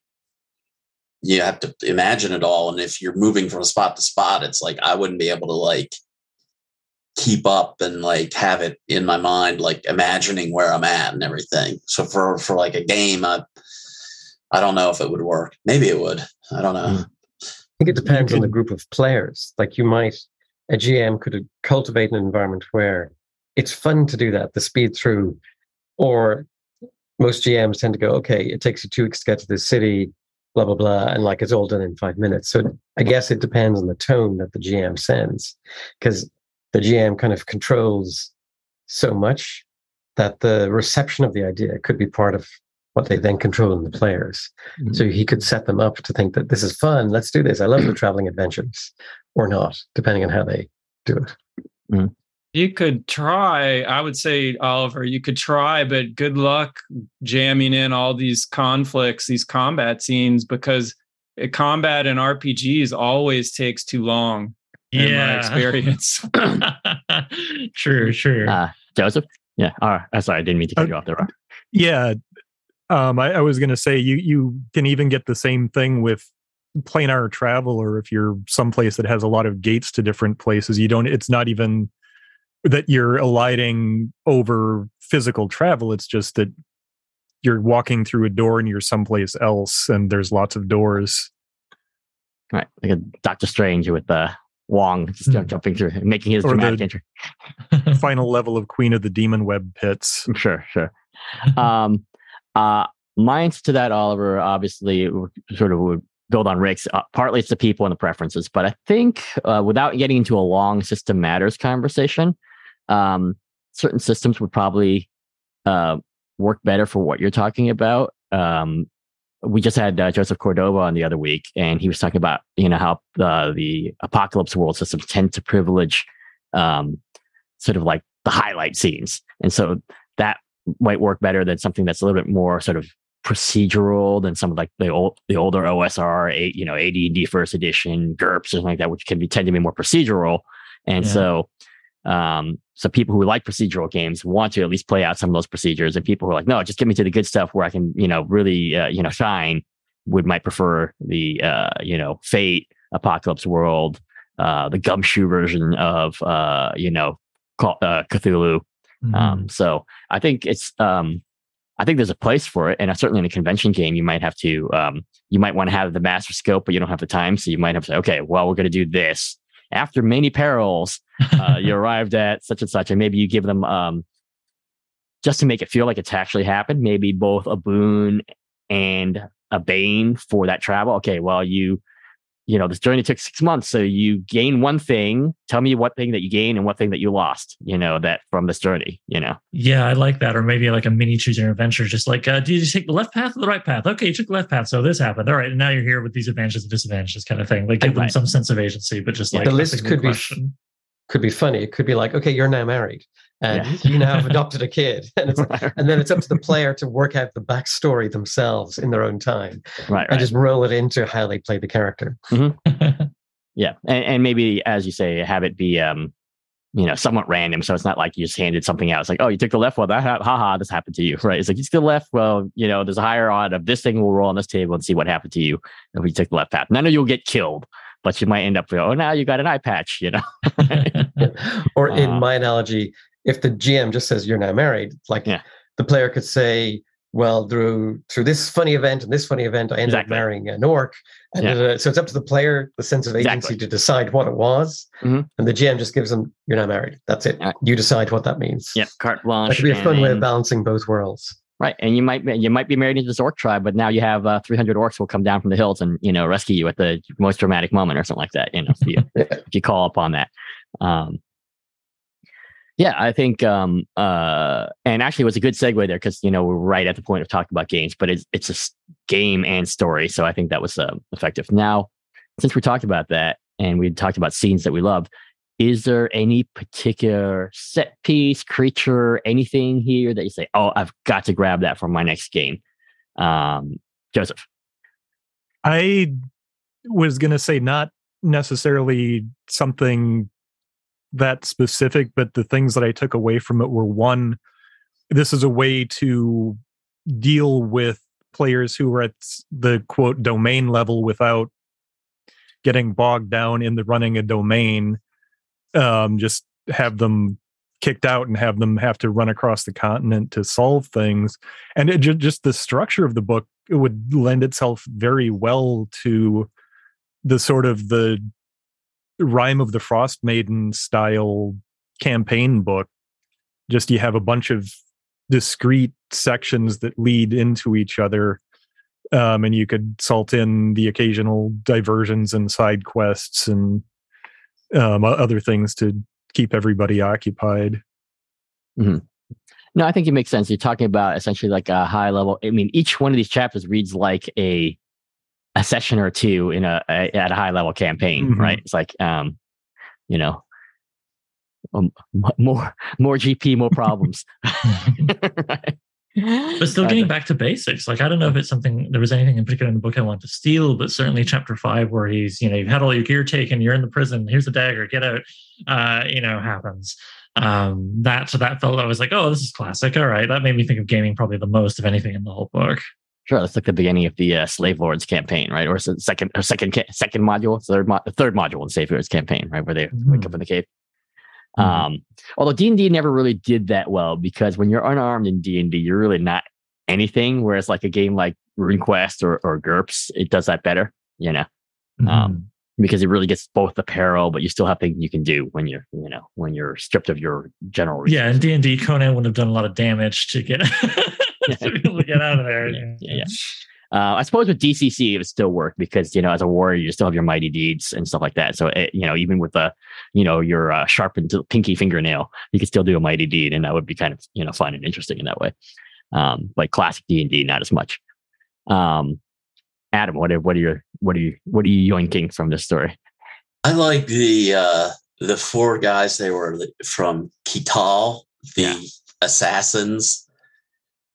you have to imagine it all. And if you're moving from spot to spot, it's like I wouldn't be able to like keep up and like have it in my mind, like imagining where I'm at and everything. So for for like a game, I I don't know if it would work. Maybe it would. I don't know. Hmm. I think it depends on the group of players. Like you might a GM could cultivate an environment where it's fun to do that, the speed through, or most GMs tend to go, okay, it takes you two weeks to get to this city, blah blah blah, and like it's all done in five minutes. So I guess it depends on the tone that the GM sends, because the GM kind of controls so much that the reception of the idea could be part of what they then control in the players. Mm-hmm. So he could set them up to think that this is fun. Let's do this. I love the traveling adventures, or not, depending on how they do it. Mm-hmm. You could try. I would say, Oliver, you could try, but good luck jamming in all these conflicts, these combat scenes, because combat in RPGs always takes too long yeah. experience. true, true. Uh, Joseph? Yeah. All right. sorry, I didn't mean to cut uh, you off there. Yeah. Um, I, I was going to say you you can even get the same thing with planar travel, or if you're someplace that has a lot of gates to different places, you don't. It's not even that you're alighting over physical travel. It's just that you're walking through a door and you're someplace else, and there's lots of doors. Right, like a Doctor Strange with the Wong just mm. jumping through, and making his or dramatic entry. final level of Queen of the Demon Web pits. Sure, sure. um, uh, mine's to that, Oliver. Obviously, sort of would build on Rick's. Uh, partly it's the people and the preferences, but I think uh, without getting into a long system matters conversation, um, certain systems would probably uh, work better for what you're talking about. Um, we just had uh, Joseph Cordova on the other week, and he was talking about you know how uh, the apocalypse world systems tend to privilege um, sort of like the highlight scenes, and so that might work better than something that's a little bit more sort of procedural than some of like the old the older OSR, eight, you know, AD&D first edition, GURPS, or something like that, which can be tend to be more procedural. And yeah. so um, so people who like procedural games want to at least play out some of those procedures, and people who are like, no, just get me to the good stuff where I can, you know, really, uh, you know, shine. Would might prefer the, uh, you know, Fate, Apocalypse World, uh, the gumshoe version of, uh, you know, call, uh, Cthulhu. Mm-hmm. Um, so I think it's, um, I think there's a place for it, and certainly in a convention game, you might have to, um, you might want to have the master scope, but you don't have the time, so you might have to say, okay, well, we're going to do this after many perils, uh, you arrived at such and such, and maybe you give them um, just to make it feel like it's actually happened. Maybe both a boon and a bane for that travel. Okay, well you you know, this journey took six months. So you gain one thing. Tell me what thing that you gain and what thing that you lost, you know, that from this journey, you know? Yeah, I like that. Or maybe like a mini choose your adventure, just like, uh, did you take the left path or the right path? Okay, you took the left path. So this happened. All right. And now you're here with these advantages and disadvantages kind of thing. Like give Right. them some sense of agency, but just Yeah, like the list asking could be question. Could be funny. It could be like, okay, you're now married and Yeah. you now have adopted a kid. And, it's, right, and then it's up to the player to work out the backstory themselves in their own time right. and just roll it into how they play the character. Yeah. And, and maybe, as you say, have it be, um, you know, somewhat random. So it's not like you just handed something out. It's like, oh, you took the left. Well, that, ha- haha, this happened to you, right? It's like, you took the left. Well, you know, there's a higher odd of this thing will roll on this table and see what happened to you if you took the left path. None of you will get killed, but you might end up, with, oh, now you got an eye patch, you know? Or in Uh, my analogy, if the GM just says you're now married, like Yeah. the player could say, well, through through this funny event and this funny event, I ended Exactly. up marrying an orc. And Yeah. uh, so it's up to the player, the sense of agency Exactly. to decide what it was. Mhm. And the GM just gives them, you're now married. That's it. Right. You decide what that means. yeah, carte That blanche. could be a fun way of balancing both worlds. Right, and you might be- you might be married into this orc tribe, but now you have uh, 300 orcs will come down from the hills and you know rescue you at the most dramatic moment or something like that. You know, if you, if you call upon that. Um, yeah, I think, um, uh, and actually, it was a good segue there because you know we're right at the point of talking about games, but it's it's a game and story, so I think that was um, effective. Now, since we talked about that and we talked about scenes that we loved, is there any particular set piece, creature, anything here that you say, "Oh, I've got to grab that for my next game"? Um, Joseph, I was going to say not necessarily something that specific, but the things that I took away from it were one, this is a way to deal with players who are at the quote domain level without getting bogged down in the running a domain. Um, just have them kicked out and have them have to run across the continent to solve things. And it just the structure of the book it would lend itself very well to the sort of the Rime of the Frostmaiden style campaign book just you have a bunch of discrete sections that lead into each other um, and you could salt in the occasional diversions and side quests and um, other things to keep everybody occupied no, I think it makes sense. You're talking about essentially like a high level. I mean, each one of these chapters reads like a a session or two in a, a at a high level campaign, Mhm. right? It's like, um, you know, um, more more GP, more problems. Right? But still getting back to basics. Like I don't know if it's something there was anything in particular in the book I want to steal, but certainly chapter five where he's, you know, you've had all your gear taken, you're in the prison, here's a dagger, get out, uh, you know, happens. Um that so that felt I was like, oh, this is classic. All right. That made me think of gaming probably the most of anything in the whole book. Sure, that's like the beginning of the uh, Slave Lords campaign, right? Or second, or second, second module, third, mo- third module in Slave Lords campaign, right, where they wake Mhm. up in the cave. Mhm. Um, although D and D never really did that well because when you're unarmed in D and D, you're really not anything. Whereas like a game like RuneQuest or or GURPS, it does that better, you know, Mm-hmm. um, because it really gets both the peril, but you still have things you can do when you're, you know, when you're stripped of your general. yeah, in D and D, Conan wouldn't have done a lot of damage to get to be able to get out of there. Yeah, yeah, yeah. Uh, I suppose with DCC it would still work because you know as a warrior you still have your mighty deeds and stuff like that. So it, you know even with the you know your uh, sharpened pinky fingernail, you could still do a mighty deed, and that would be kind of you know fun and interesting in that way. Um, like classic D and D, not as much. Um, Adam, what are what are your what are you what are you yoinking from this story? I like the uh, the four guys. They were from Khitai, the Yeah. assassins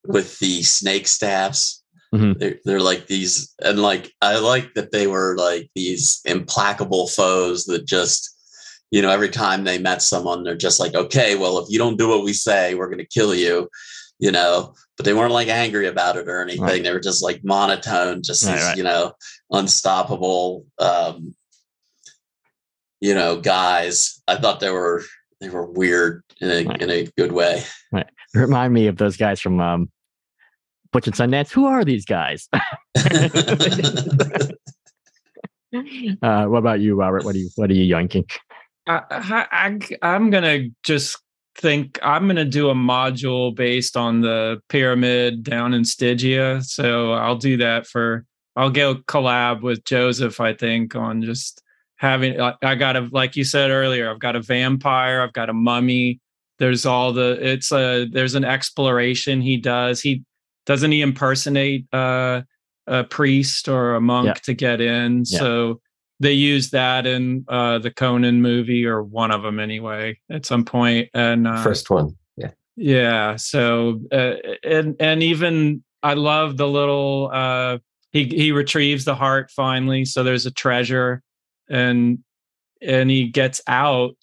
with the snake staffs. Mhm. They're, they're like these, and like I like that they were like these implacable foes that just, you know, every time they met someone, they're just like, okay, well, if you don't do what we say, we're going to kill you, you know. But they weren't like angry about it or anything. Right. They were just like monotone, just Right, these, right. you know, unstoppable um you know guys i thought they were they were weird in a in a good way Remind me of those guys from um, Butch and Sundance. Who are these guys? uh, what about you, Robert? What are you what are you yanking? I, I, I, am gonna just think I'm gonna do a module based on the pyramid down in Stygia. So I'll do that for I'll go collab with Joseph. I think on just having. I got a like you said earlier. I've got a vampire. I've got a mummy. There's all the. It's a. There's an exploration he does. He doesn't he impersonate uh, a priest or a monk Yeah. to get in. Yeah. So they use that in uh, the Conan movie or one of them anyway at some point. And uh, First one. Yeah. yeah. So uh, and and even I love the little uh he he retrieves the heart finally. So there's a treasure and and he gets out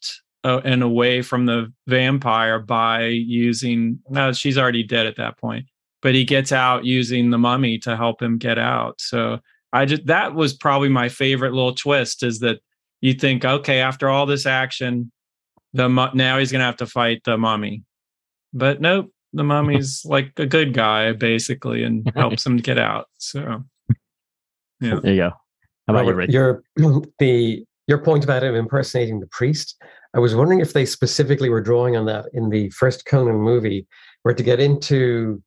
uh, and away from the vampire by using no she's already dead at that point but he gets out using the mummy to help him get out so i just that was probably my favorite little twist is that you think okay after all this action the now he's gonna have to fight the mummy but nope the mummy's like a good guy basically and helps him to get out so yeah. There you go. How about you, Robert, Rich? your the your point about him impersonating the priest. I was wondering if they specifically were drawing on that in the first Conan movie, where to get into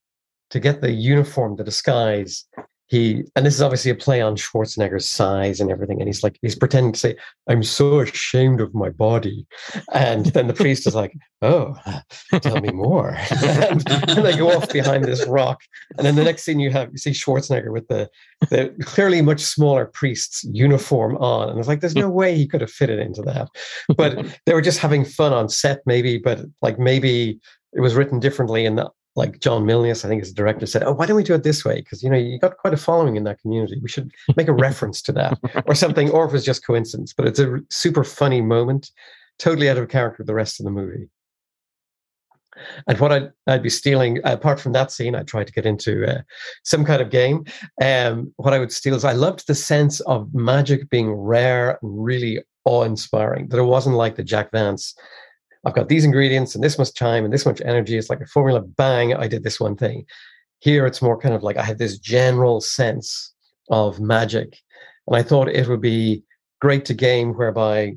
to get the uniform, the disguise, he and this is obviously a play on Schwarzenegger's size and everything, and he's like he's pretending to say, "I'm so ashamed of my body," and then the priest is like, "Oh, tell me more," and, and they go off behind this rock, and then the next scene you have you see Schwarzenegger with the the clearly much smaller priest's uniform on, and it's like there's no way he could have fitted into that, but they were just having fun on set, maybe, but like maybe it was written differently and like John Milius, I think the director, said, "Oh, why don't we do it this way? Because you know you got quite a following in that community. We should make a reference to that or something." Or if it was just coincidence, but it's a super funny moment, totally out of character with the rest of the movie. And what I'd, I'd be stealing, apart from that scene, I tried to get into uh, some kind of game. Um, what I would steal is I loved the sense of magic being rare really awe-inspiring. That it wasn't like the Jack Vance I've got these ingredients and this much time and this much energy. It's like a formula, bang, I did this one thing. Here it's more kind of like I had this general sense of magic. And I thought it would be great to game whereby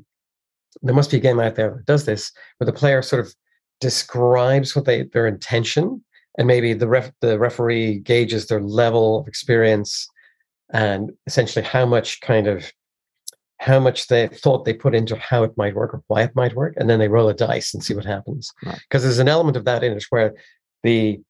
there must be a game out there that does this, where the player sort of describes what they their intention and maybe the ref, the referee gauges their level of experience and essentially how much kind of how much they thought they put into how it might work or why it might work, and then they roll a dice and see what happens. Right. Because there's an element of that in it where the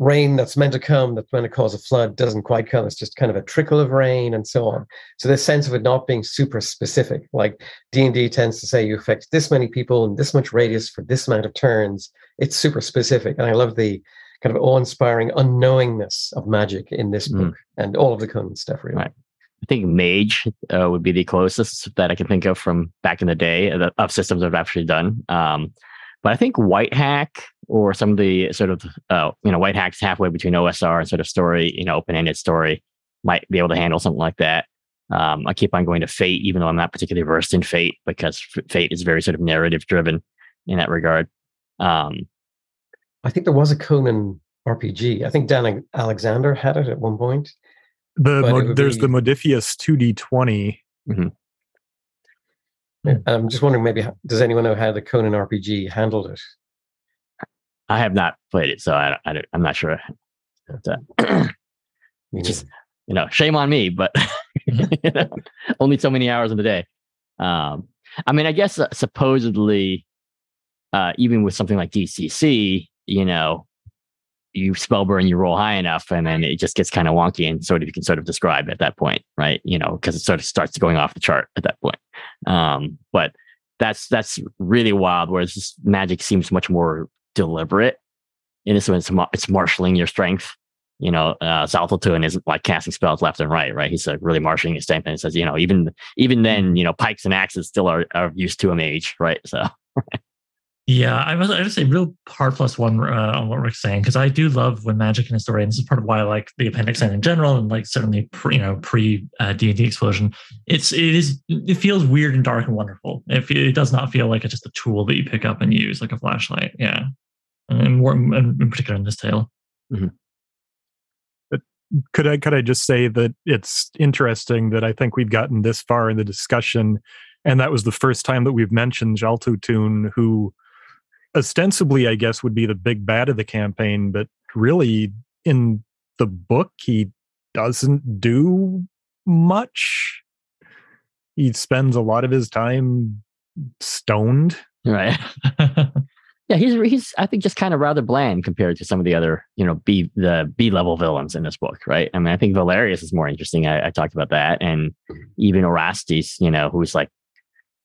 rain that's meant to come, that's meant to cause a flood, doesn't quite come. It's just kind of a trickle of rain and so on. So this sense of it not being super specific, like D and D tends to say, you affect this many people in this much radius for this amount of turns. It's super specific, and I love the kind of awe-inspiring unknowingness of magic in this Mm. book and all of the Conan stuff. Really, Right. I think Mage uh, would be the closest that I can think of from back in the day of, of systems I've actually done. Um, but I think White Hack or some of the sort of uh, you know White Hack's halfway between OSR and sort of story, you know, open-ended story might be able to handle something like that. Um, I keep on going to Fate, even though I'm not particularly versed in Fate, because Fate is very sort of narrative driven in that regard. Um, I think there was a Conan RPG. I think Dan Alexander had it at one point. The But it Mo- would there's the be- Modiphius 2D20. And I'm just wondering, maybe does anyone know how the Conan RPG handled it? I have not played it, so I, I, am not sure. But, uh, Just- you know, shame on me, but you know, only so many hours in the day. Um, I mean, I guess uh, supposedly, uh, even with something like DCC, you know, you spell burn, you roll high enough, and then it just gets kind of wonky, and sort of you can sort of describe at that point, right? You know, because it sort of starts going off the chart at that point. Um, but that's that's really wild. Whereas magic seems much more deliberate. In this one, it's, it's marshaling your strength you know, uh, Xaltotun isn't like casting spells left and right, right? He's like really marshaling his strength and says, you know, even even then, you know, pikes and axes still are, are used to a mage, right? So Yeah, I must I just say real hard plus one uh, on what Rick's saying because I do love when magic and and this is part of why I like the appendix and in general, and like certainly pre, you know pre D and D explosion. It's it is it feels weird and dark and wonderful. It, it does not feel like it's just a tool that you pick up and use like a flashlight. Yeah, and more in particular in this tale. could I could I just say that it's interesting that I think we've gotten this far in the discussion, and that was the first time that we've mentioned Xaltotun, who ostensibly, I guess, would be the big bad of the campaign, but really in the book he doesn't do much. He spends a lot of his time stoned. Right. yeah, he's he's I think just kind of rather bland compared to some of the other you know B the B level villains in this book, right? I mean, I think Valerius is more interesting. I, I talked about that, and even Orastes, you know, who's like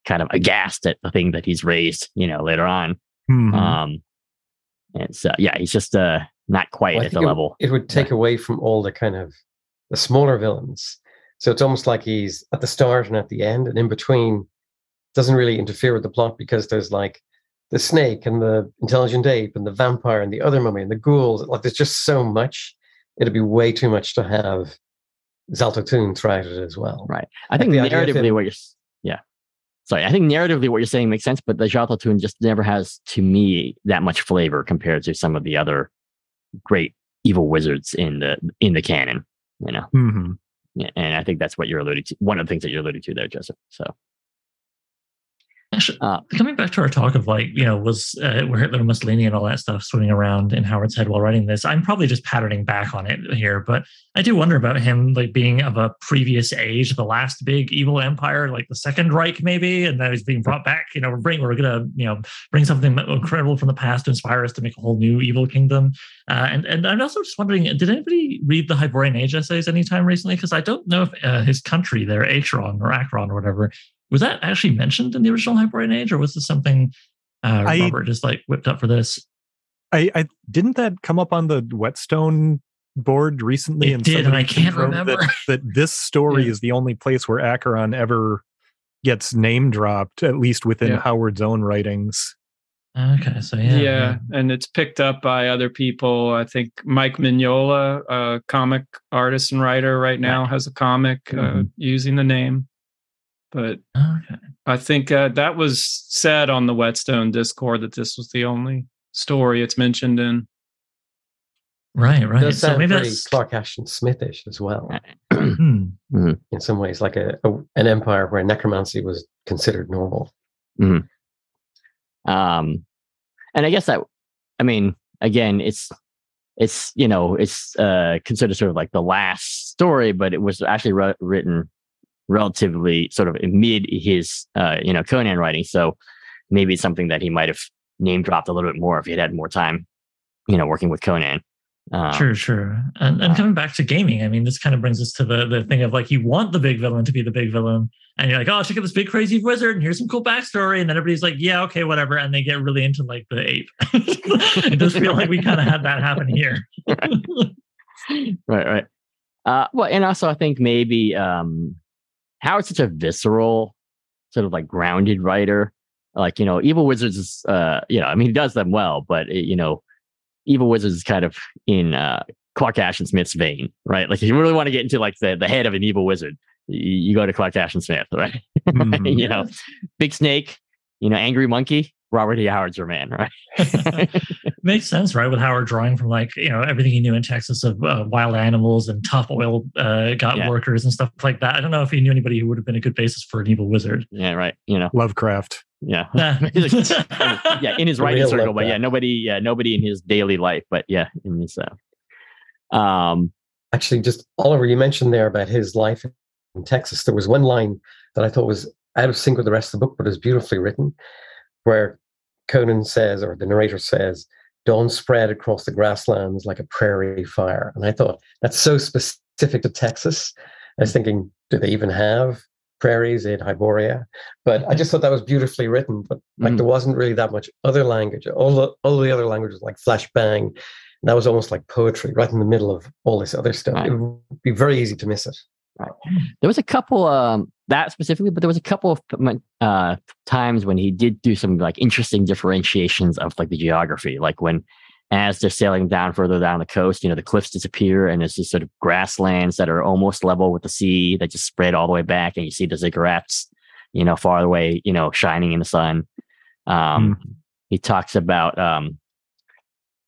kind of aghast at the thing that he's raised, you know, later on. Mhm. Um, and so yeah, he's just uh not quite Well, at the it- level. It would take away from all the kind of the smaller villains. So it's almost like he's at the start and at the end, and in between doesn't really interfere with the plot because there's like the snake and the intelligent ape and the vampire and the other mummy and the ghouls. Like there's just so much. It'd be way too much to have Xaltotun throughout it as well. Right. I think the narratively, what you're, Sorry, I think narratively what you're saying makes sense, but the Xaltotun just never has, to me, that much flavor compared to some of the other great evil wizards in the in the canon. You know, Mhm. Yeah, and I think that's what you're alluding to. One of the things that you're alluding to there, Joseph. So, Actually, uh, coming back to our talk of like, you know, was uh, were Hitler Mussolini and all that stuff swimming around in Howard's head while writing this? I'm probably just patterning back on it here, but I do wonder about him like being of a previous age, the last big evil empire, like the Second Reich, maybe, and now he's being brought back. You know, we're bring we're gonna you know bring something incredible from the past to inspire us to make a whole new evil kingdom. Uh, and and I'm also just wondering, did anybody read the Hyborian Age essays anytime recently? Because I don't know if uh, his country, there, Acheron or Akron or whatever, was that actually mentioned in the original Hyborian Age, or was this something uh, I- Robert just like whipped up for this? I, I didn't that come up on the Whetstone board recently, It and did, and I can't remember. that, that this story Yeah. is the only place where Acheron ever gets name dropped, at least within Yeah. Howard's own writings. Okay, so yeah, Yeah, and it's picked up by other people. I think Mike Mignola, a comic artist and writer, right now has a comic uh, Mhm. using the name. But Okay. I think uh, that was said on the Whetstone Discord that this was the only story it's mentioned in. Right, It right. does So maybe very that's Clark Ashton Smithish as well, hmm. in some ways, like a, a an empire where necromancy was considered normal. um, and I guess that, I mean, again, it's it's you know it's uh considered sort of like the last story, but it was actually wr- written relatively sort of amid his uh you know Conan writing, so maybe it's something that he might have name dropped a little bit more if he had had more time, you know, working with Conan. Um, Sure, sure. And and uh, coming back to gaming, I mean, this kind of brings us to the the thing of like you want the big villain to be the big villain, and you're like, oh, check out this big crazy wizard, and here's some cool backstory, and then everybody's like, yeah, okay, whatever, and they get really into like the ape. it does feel like we kind of had that happen here. right, right. Uh, well, and also I think maybe um, Howard's such a visceral, sort of like grounded writer. Like you know, Evil Wizards is, uh, you know, I mean, he does them well, but it, you know, Evil Wizards is kind of in uh, Clark Ashton Smith's vein, right? Like if you really want to get into like the the head of an evil wizard, you, you go to Clark Ashton Smith, right? Mhm. you know, Big Snake, you know, Angry Monkey, Robert E. Howard's your man, right? Makes sense, right? With Howard drawing from like you know everything he knew in Texas of uh, wild animals and tough oil uh, got Yeah. workers and stuff like that. I don't know if he knew anybody who would have been a good basis for an evil wizard. yeah, right. You know, Lovecraft. yeah. Yeah, in his writing circle, but yeah, nobody, yeah, nobody in his daily life, but yeah, in his, uh, um, Actually, just Oliver, you mentioned there about his life in Texas. There was one line that I thought was out of sync with the rest of the book, but is beautifully written, where Conan says, or the narrator says, "Dawn spread across the grasslands like a prairie fire." And I thought that's so specific to Texas. I was thinking, do they even have prairies in Hyboria? But I just thought that was beautifully written. But like, Mm. there wasn't really that much other language. All the all the other languages like flashbang. And that was almost like poetry right in the middle of all this other stuff. Right. It would be very easy to miss it. There was a couple, um, that specifically, but there was a couple of uh, times when he did do some like interesting differentiations of like the geography, like when as they're sailing down further down the coast, you know, the cliffs disappear and there's these sort of grasslands that are almost level with the sea that just spread all the way back, and you see the ziggurats, you know, far away, you know, shining in the sun. Um, He talks about um,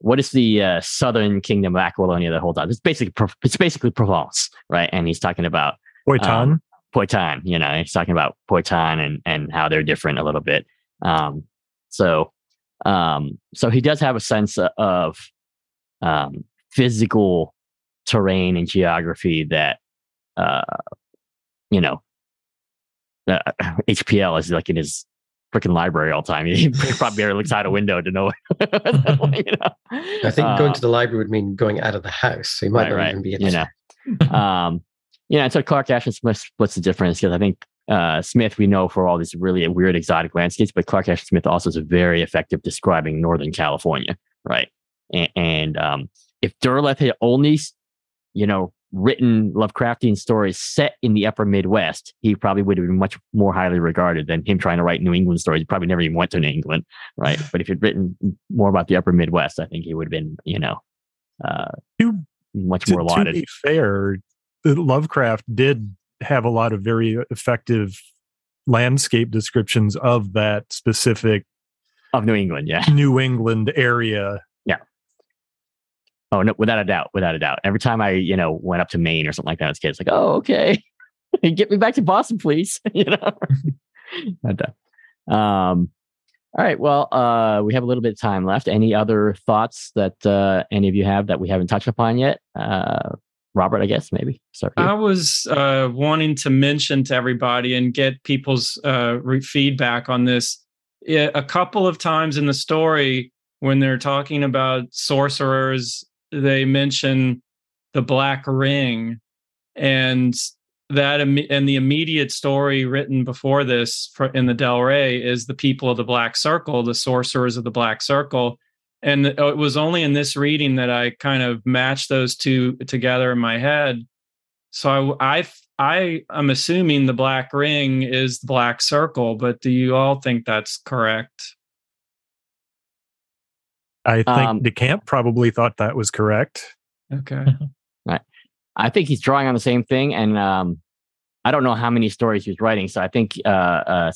what is the uh, southern kingdom of Aquilonia that holds on? It's basically it's basically Provence, right? And he's talking about Poitain. Um, Poitin, you know, he's talking about Poitain and and how they're different a little bit. Um, so um, so he does have a sense of um, physical terrain and geography that, uh, you know, uh, HPL is like in his freaking library all the time. He probably barely looks out a window to know. you know? I think going to the library would mean going out of the house. So you might right, not right. even be at you know. um, yeah, and so Clark Ashton Smith splits the difference because I think uh, Smith we know for all these really weird exotic landscapes, but Clark Ashton Smith also is very effective describing Northern California, right? And, and um, if Derleth had only, you know, written Lovecraftian stories set in the upper Midwest, he probably would have been much more highly regarded than him trying to write New England stories. He probably never even went to New England, right? but if he'd written more about the upper Midwest, I think he would have been, you know, uh, To- much more to lauded. To be fair, Lovecraft did have a lot of very effective landscape descriptions of that specific Of New England, yeah. New England area. Oh no, without a doubt, without a doubt. Every time I, you know, went up to Maine or something like that as a kid, it's like, oh, okay, get me back to Boston, please. you know. But, uh, um, all right. Well, uh, we have a little bit of time left. Any other thoughts that uh, any of you have that we haven't touched upon yet? Uh, Robert, I guess maybe. Start with you. I was uh, wanting to mention to everybody and get people's uh, re- feedback on this. Yeah, a couple of times in the story, when they're talking about sorcerers, they mention the Black Ring, and that and the immediate story written before this in the Del Rey is the people of the Black Circle, the sorcerers of the Black Circle. And uh, it was only in this reading that I kind of matched those two together in my head. So I, I, I am assuming the black ring is the black circle, but do you all think that's correct? I think Um, DeCamp probably thought that was correct. Okay. right. I think he's drawing on the same thing, and um, I don't know how many stories he was writing. So I think, uh, uh,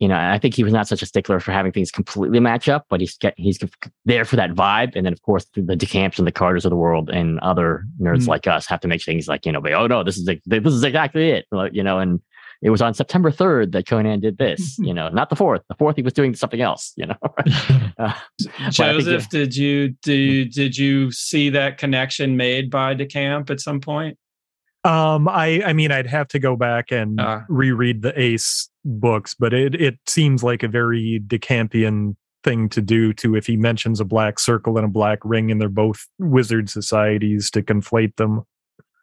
you know, I think he was not such a stickler for having things completely match up, but he's get, he's there for that vibe, and then of course the DeCamps and the Carters of the world and other nerds Mm. like us have to make things like you know, be, oh no, this is ex- this is exactly it, like, you know, and. It was on September 3rd that Conan did this, you know, not the 4th. The 4th, he was doing something else, you know. Uh, think Joseph, did you do did you see that connection made by DeCamp at some point? Um, I I mean, I'd have to go back and Ah. reread the Ace books, but it it seems like a very Decampian thing to do. To if he mentions a black circle and a black ring, and they're both wizard societies, to conflate them.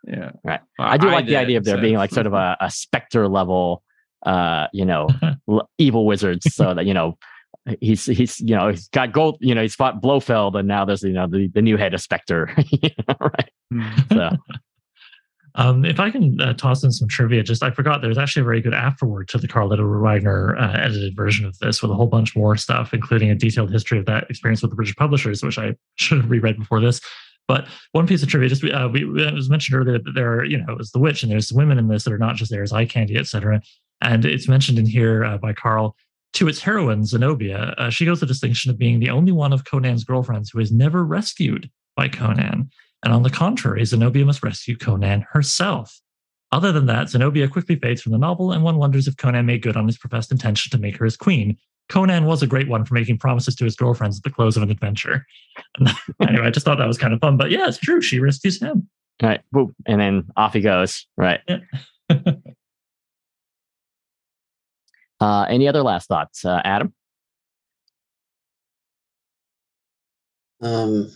Yeah. Right. Well, I do like the idea of there so- being like sort of a, a specter level, uh, you know, evil wizards. So that you know, he's he's you know he's got gold. You know, he's fought Blofeld, and now there's you know the, the new head of you know, right. So Um, if I can uh, toss in some trivia, just I forgot there's actually a very good afterword to the Karl Edward Wagner uh, edited version of this with a whole bunch more stuff, including a detailed history of that experience with the British publishers, which I should have reread before this. But one piece of trivia, just uh, we, it was mentioned earlier that there are, you know, it was the witch, and there's women in this that are not just there as eye candy, etc. And it's mentioned in here uh, by Karl to its heroine Zenobia. Uh, she goes the distinction of being the only one of Conan's girlfriends who is never rescued by Conan. And on the contrary, Zenobia must rescue Conan herself. Other than that, Zenobia quickly fades from the novel, and one wonders if Conan made good on his professed intention to make her his queen. Conan was a great one for making promises to his girlfriends at the close of an adventure. anyway, I just thought that was kind of fun. But yeah, it's true. She rescues him. all right, boop, and then off he goes. Right. uh, any other last thoughts, uh, Adam? Um,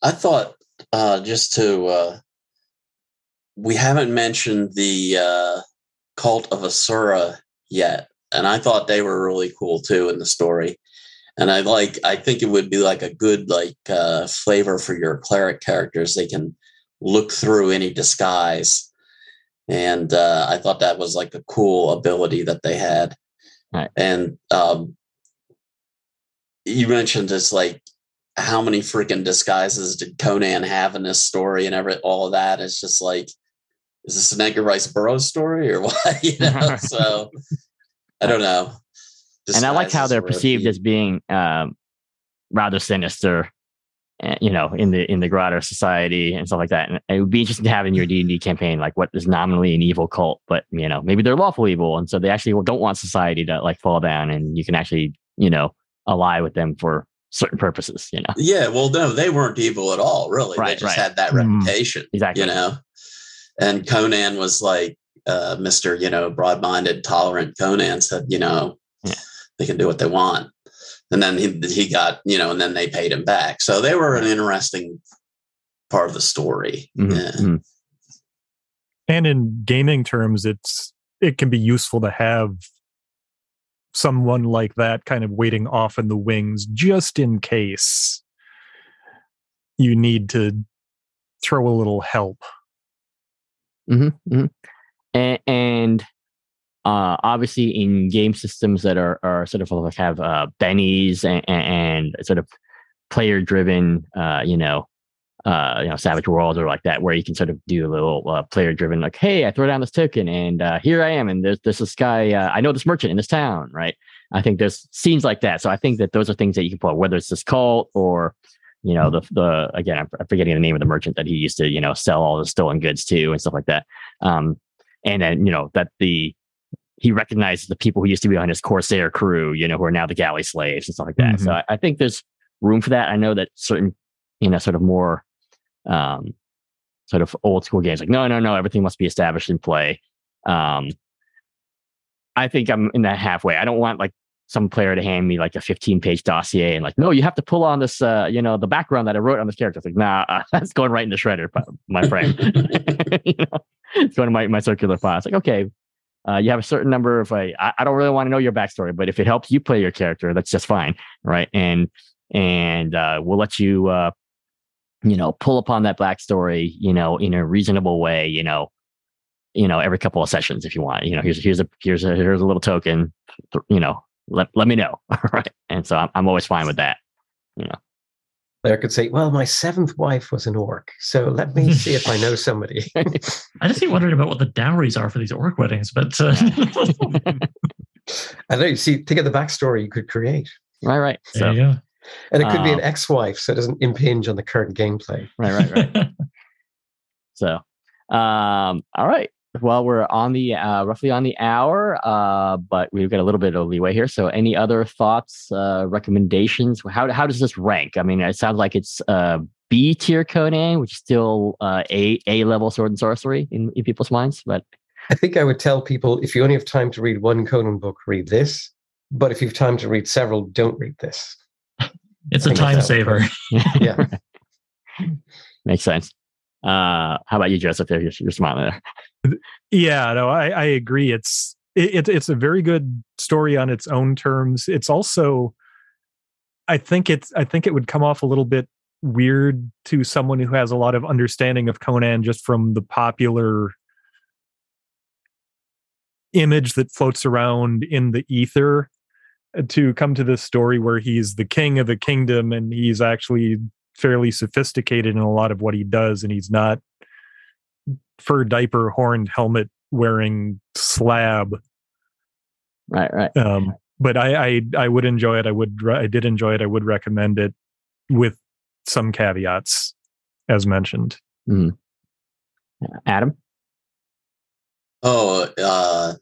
I thought uh, just to uh, we haven't mentioned the uh, cult of Asura yet, and I thought they were really cool too in the story. And I like I think it would be like a good like uh, flavor for your cleric characters. They can look through any disguise, and uh, I thought that was like a cool ability that they had. Right. And um, you mentioned it's like how many freaking disguises did Conan have in this story and every all of that? It's just like, is this an Edgar Rice Burroughs story or what? you know, so I don't know. and I like how they're perceived as being um, rather sinister, uh, you know, in the in the Grotto Society and stuff like that. And it would be interesting to have in your D and D campaign, like what is nominally an evil cult, but you know, maybe they're lawful evil, and so they actually don't want society to like fall down, and you can actually, you know, ally with them for certain purposes, you know. Yeah, well, no, they weren't evil at all, really. Right, they just right. had that Mm. reputation, Exactly. you know. And Conan was like uh, Mr. You know, broad-minded, tolerant. Conan said, you know, Yeah. they can do what they want, and then he he got you know, and then they paid him back. So they were an interesting part of the story. Mhm, Yeah. mhm. and in gaming terms it's it can be useful to have someone like that kind of waiting off in the wings just in case you need to throw a little help Mm-hmm, mm-hmm. And, and uh, obviously, in game systems that are, are sort of like have uh, bennies and, and sort of player driven, uh, you know, uh, you know, Savage Worlds or like that, where you can sort of do a little uh, player driven, like, hey, I throw down this token and uh, here I am, and there's, there's this guy, uh, I know this merchant in this town, right? I think there's scenes like that. So I think that those are things that you can pull, whether it's this cult or you know the the again I'm I'm forgetting the name of the merchant that he used to you know sell all the stolen goods to and stuff like that. Um and then you know that the he recognizes the people who used to be on his corsair crew you know who are now the galley slaves and stuff like that. So I, I think there's room for that. I know that certain you know sort of more um sort of old school games like no no no everything must be established in play. Um i think i'm in that halfway. I don't want like some player to hand me like a 15 page dossier and like, no, you have to pull on this, uh, you know, the background that I wrote on this character. It's like, nah, uh, that's going right in the shredder, my friend. you know, it's going to my, my circular file. It's like, okay, uh, you have a certain number of, uh, I, I don't really want to know your backstory, but if it helps you play your character, that's just fine. Right. And, and, uh, we'll let you, uh, you know, pull upon that backstory, you know, in a reasonable way, you know, you know, every couple of sessions if you want. You know, here's here's a here's a here's a little token, you know, let let me know. right. And so I'm I'm always fine with that. you know. There could say, well, my seventh wife was an orc, so let me see if I know somebody. I just keep wondering about what the dowries are for these orc weddings, but uh, I know. You see, think of the backstory you could create, right, right. there So you go. and it could be an Um, ex-wife, so it doesn't impinge on the current gameplay. right, right, right. So um all right. Well, we're on the uh roughly on the hour, uh, but we've got a little bit of leeway here. So any other thoughts, uh recommendations? How how does this rank? I mean, it sounds like it's uh B tier Conan, which is still uh A A level sword and sorcery in, in people's minds, but I think I would tell people if you only have time to read one Conan book, read this. But if you have time to read several, don't read this. it's a I think time that's saver. Yeah. makes sense. Uh how about you, Joseph? There you're, you're smiling there. Yeah, no, I, I agree. It's it, it, it's a very good story on its own terms. It's also, I think it's I think it would come off a little bit weird to someone who has a lot of understanding of Conan just from the popular image that floats around in the ether uh, to come to this story where he's the king of a kingdom and he's actually fairly sophisticated in a lot of what he does and he's not fur diaper horned helmet wearing slab Right, right. um but I, I i would enjoy it i would re- i did enjoy it i would recommend it with some caveats as mentioned Adam? Oh, uh,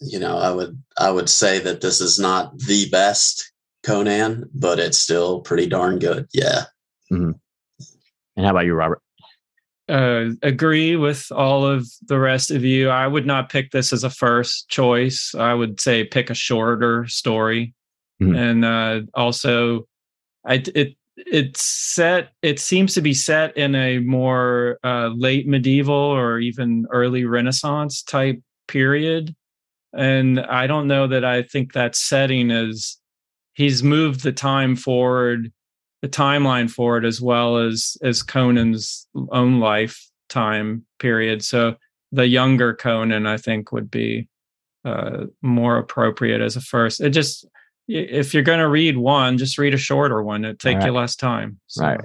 you know, I would I would say that this is not the best Conan, but it's still pretty darn good. Yeah. Mm-hmm. And how about you, Robert? Uh, agree with all of the rest of you. I would not pick this as a first choice. I would say pick a shorter story, Mhm. and uh, also, I it it's set. It seems to be set in a more uh, late medieval or even early Renaissance type period, and I don't know that I think that setting is. He's moved the time forward the timeline for it as well as as Conan's own lifetime time period. So the younger Conan, I think, would be uh, more appropriate as a first. It just if you're going to read one, just read a shorter one. It take Right. you less time. So, Right.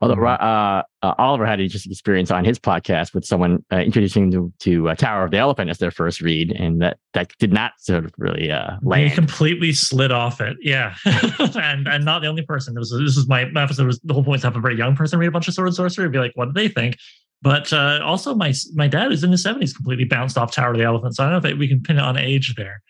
Although Ro- uh, uh, Oliver had a just experience on his podcast with someone uh, introducing him to, to uh, Tower of the Elephant as their first read, and that that did not sort of really uh, land. completely slid off it. Yeah. and and not the only person. This was this was my, my episode was the whole point to have a very young person read a bunch of sword and sorcery and be like, what do they think? But uh, also my my dad is in his 70s completely bounced off Tower of the Elephant. So I don't know if we can pin it on age there.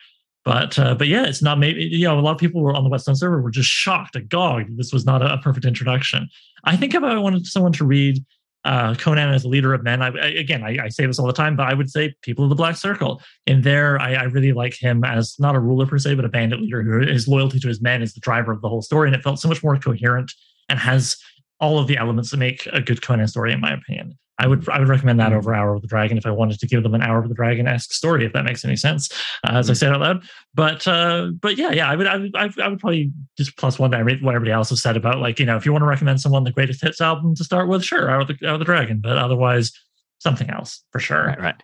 But uh, but yeah, it's not maybe you know a lot of people were on the Whetstone server were just shocked, agog. This was not a, a perfect introduction. I think if I wanted someone to read uh, Conan as a leader of men. I, I, again, I, I, say this all the time, but I would say people of the Black Circle. In there, I, I, really like him as not a ruler per se, but a bandit leader who his loyalty to his men is the driver of the whole story, and it felt so much more coherent and has all of the elements that make a good Conan story, in my opinion. I would I would recommend that over Hour of the Dragon if I wanted to give them an Hour of the Dragon esque story, if that makes any sense, uh, as I say it out loud. But uh, but yeah, yeah, I would I would I would probably just plus one to what everybody else has said about like you know if you want to recommend someone the greatest hits album to start with, sure, Hour of the, Hour of the Dragon, but otherwise something else for sure. Right, right.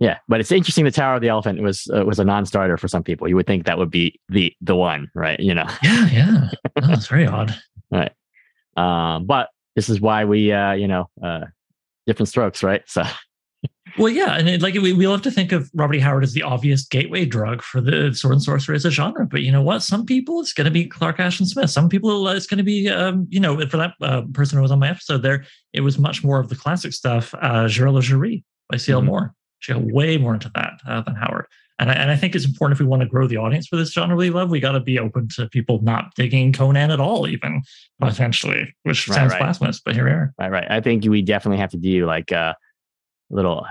Yeah, but it's interesting. The Tower of the Elephant was uh, was a non-starter for some people. You would think that would be the the one, right? You know. Yeah, yeah. Oh, that's very odd. right. Um, but this is why we, uh, you know, uh, different strokes, right? So. Well, yeah, and it, like we, we love to think of Robert E. Howard as the obvious gateway drug for the sword and sorcery as a genre, but you know what? Some people it's going to be Clark Ashton Smith. Some people uh, it's going to be, um, you know, for that uh, person who was on my episode there, it was much more of the classic stuff. Uh, Jirel by C.L. Mm-hmm. Moore. She got way more into that uh, than Howard. And I, and I think it's important if we want to grow the audience for this genre we love, we got to be open to people not digging Conan at all, even potentially, which right, sounds right. blasphemous, but here we are. Right, right. I think we definitely have to do like a little,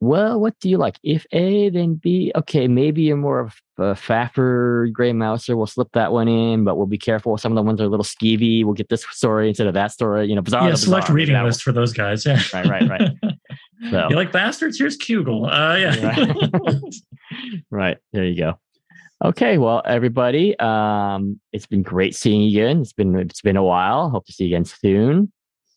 well, what do you like? If A, then B. Okay, maybe you're more of a Fafhrd Grey Mouser. We'll slip that one in, but we'll be careful. Some of the ones are a little skeevy. We'll get this story instead of that story. You know, bizarre. Yeah, select bizarre, reading list one. for those guys. Yeah. Right, right, right. So. You like bastards? Here's Cugel. Uh, yeah. Right. right. There you go. Okay. Well, everybody, um, it's been great seeing you again. It's been it's been a while. Hope to see you again soon.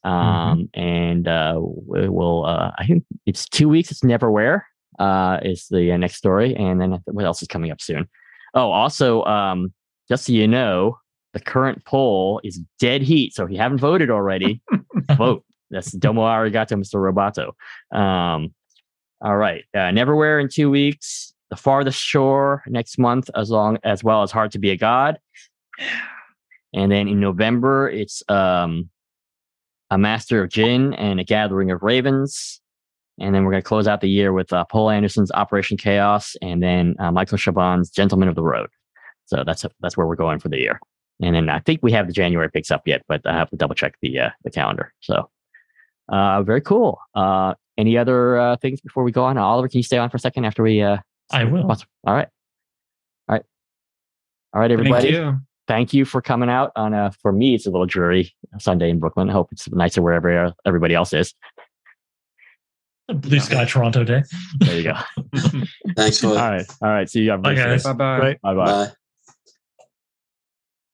Mm-hmm. Um, mm-hmm. and uh, we'll uh, I think it's two weeks. It's Neverwhere. Uh, is the uh, next story, and then what else is coming up soon? Oh, also, um, just so you know, the current poll is dead heat. So if you haven't voted already, vote. That's Domo Arigato, Mr. Roboto. Um, all right. Uh, Neverwhere in two weeks. The Farthest Shore next month, as long as well as Hard to Be a God. And then in November, it's um, a Master of Djinn and a Gathering of Ravens. And then we're going to close out the year with uh, Poul Anderson's Operation Chaos, and then uh, Michael Chabon's Gentlemen of the Road. So that's that's where we're going for the year. And then I think we have the January picks up yet, but I have to double check the uh, the calendar. So uh, very cool. Uh, any other uh, things before we go on? Oliver, can you stay on for a second after we? Uh, I will. All right. All right. All right, everybody. Thank you. Thank you for coming out on a, for me, it's a little dreary Sunday in Brooklyn. I hope it's nicer wherever everybody else is. Blue sky Toronto day. There you go. Thanks for All right. All right. See you Bye, guys. Bye-bye. Bye-bye. Bye.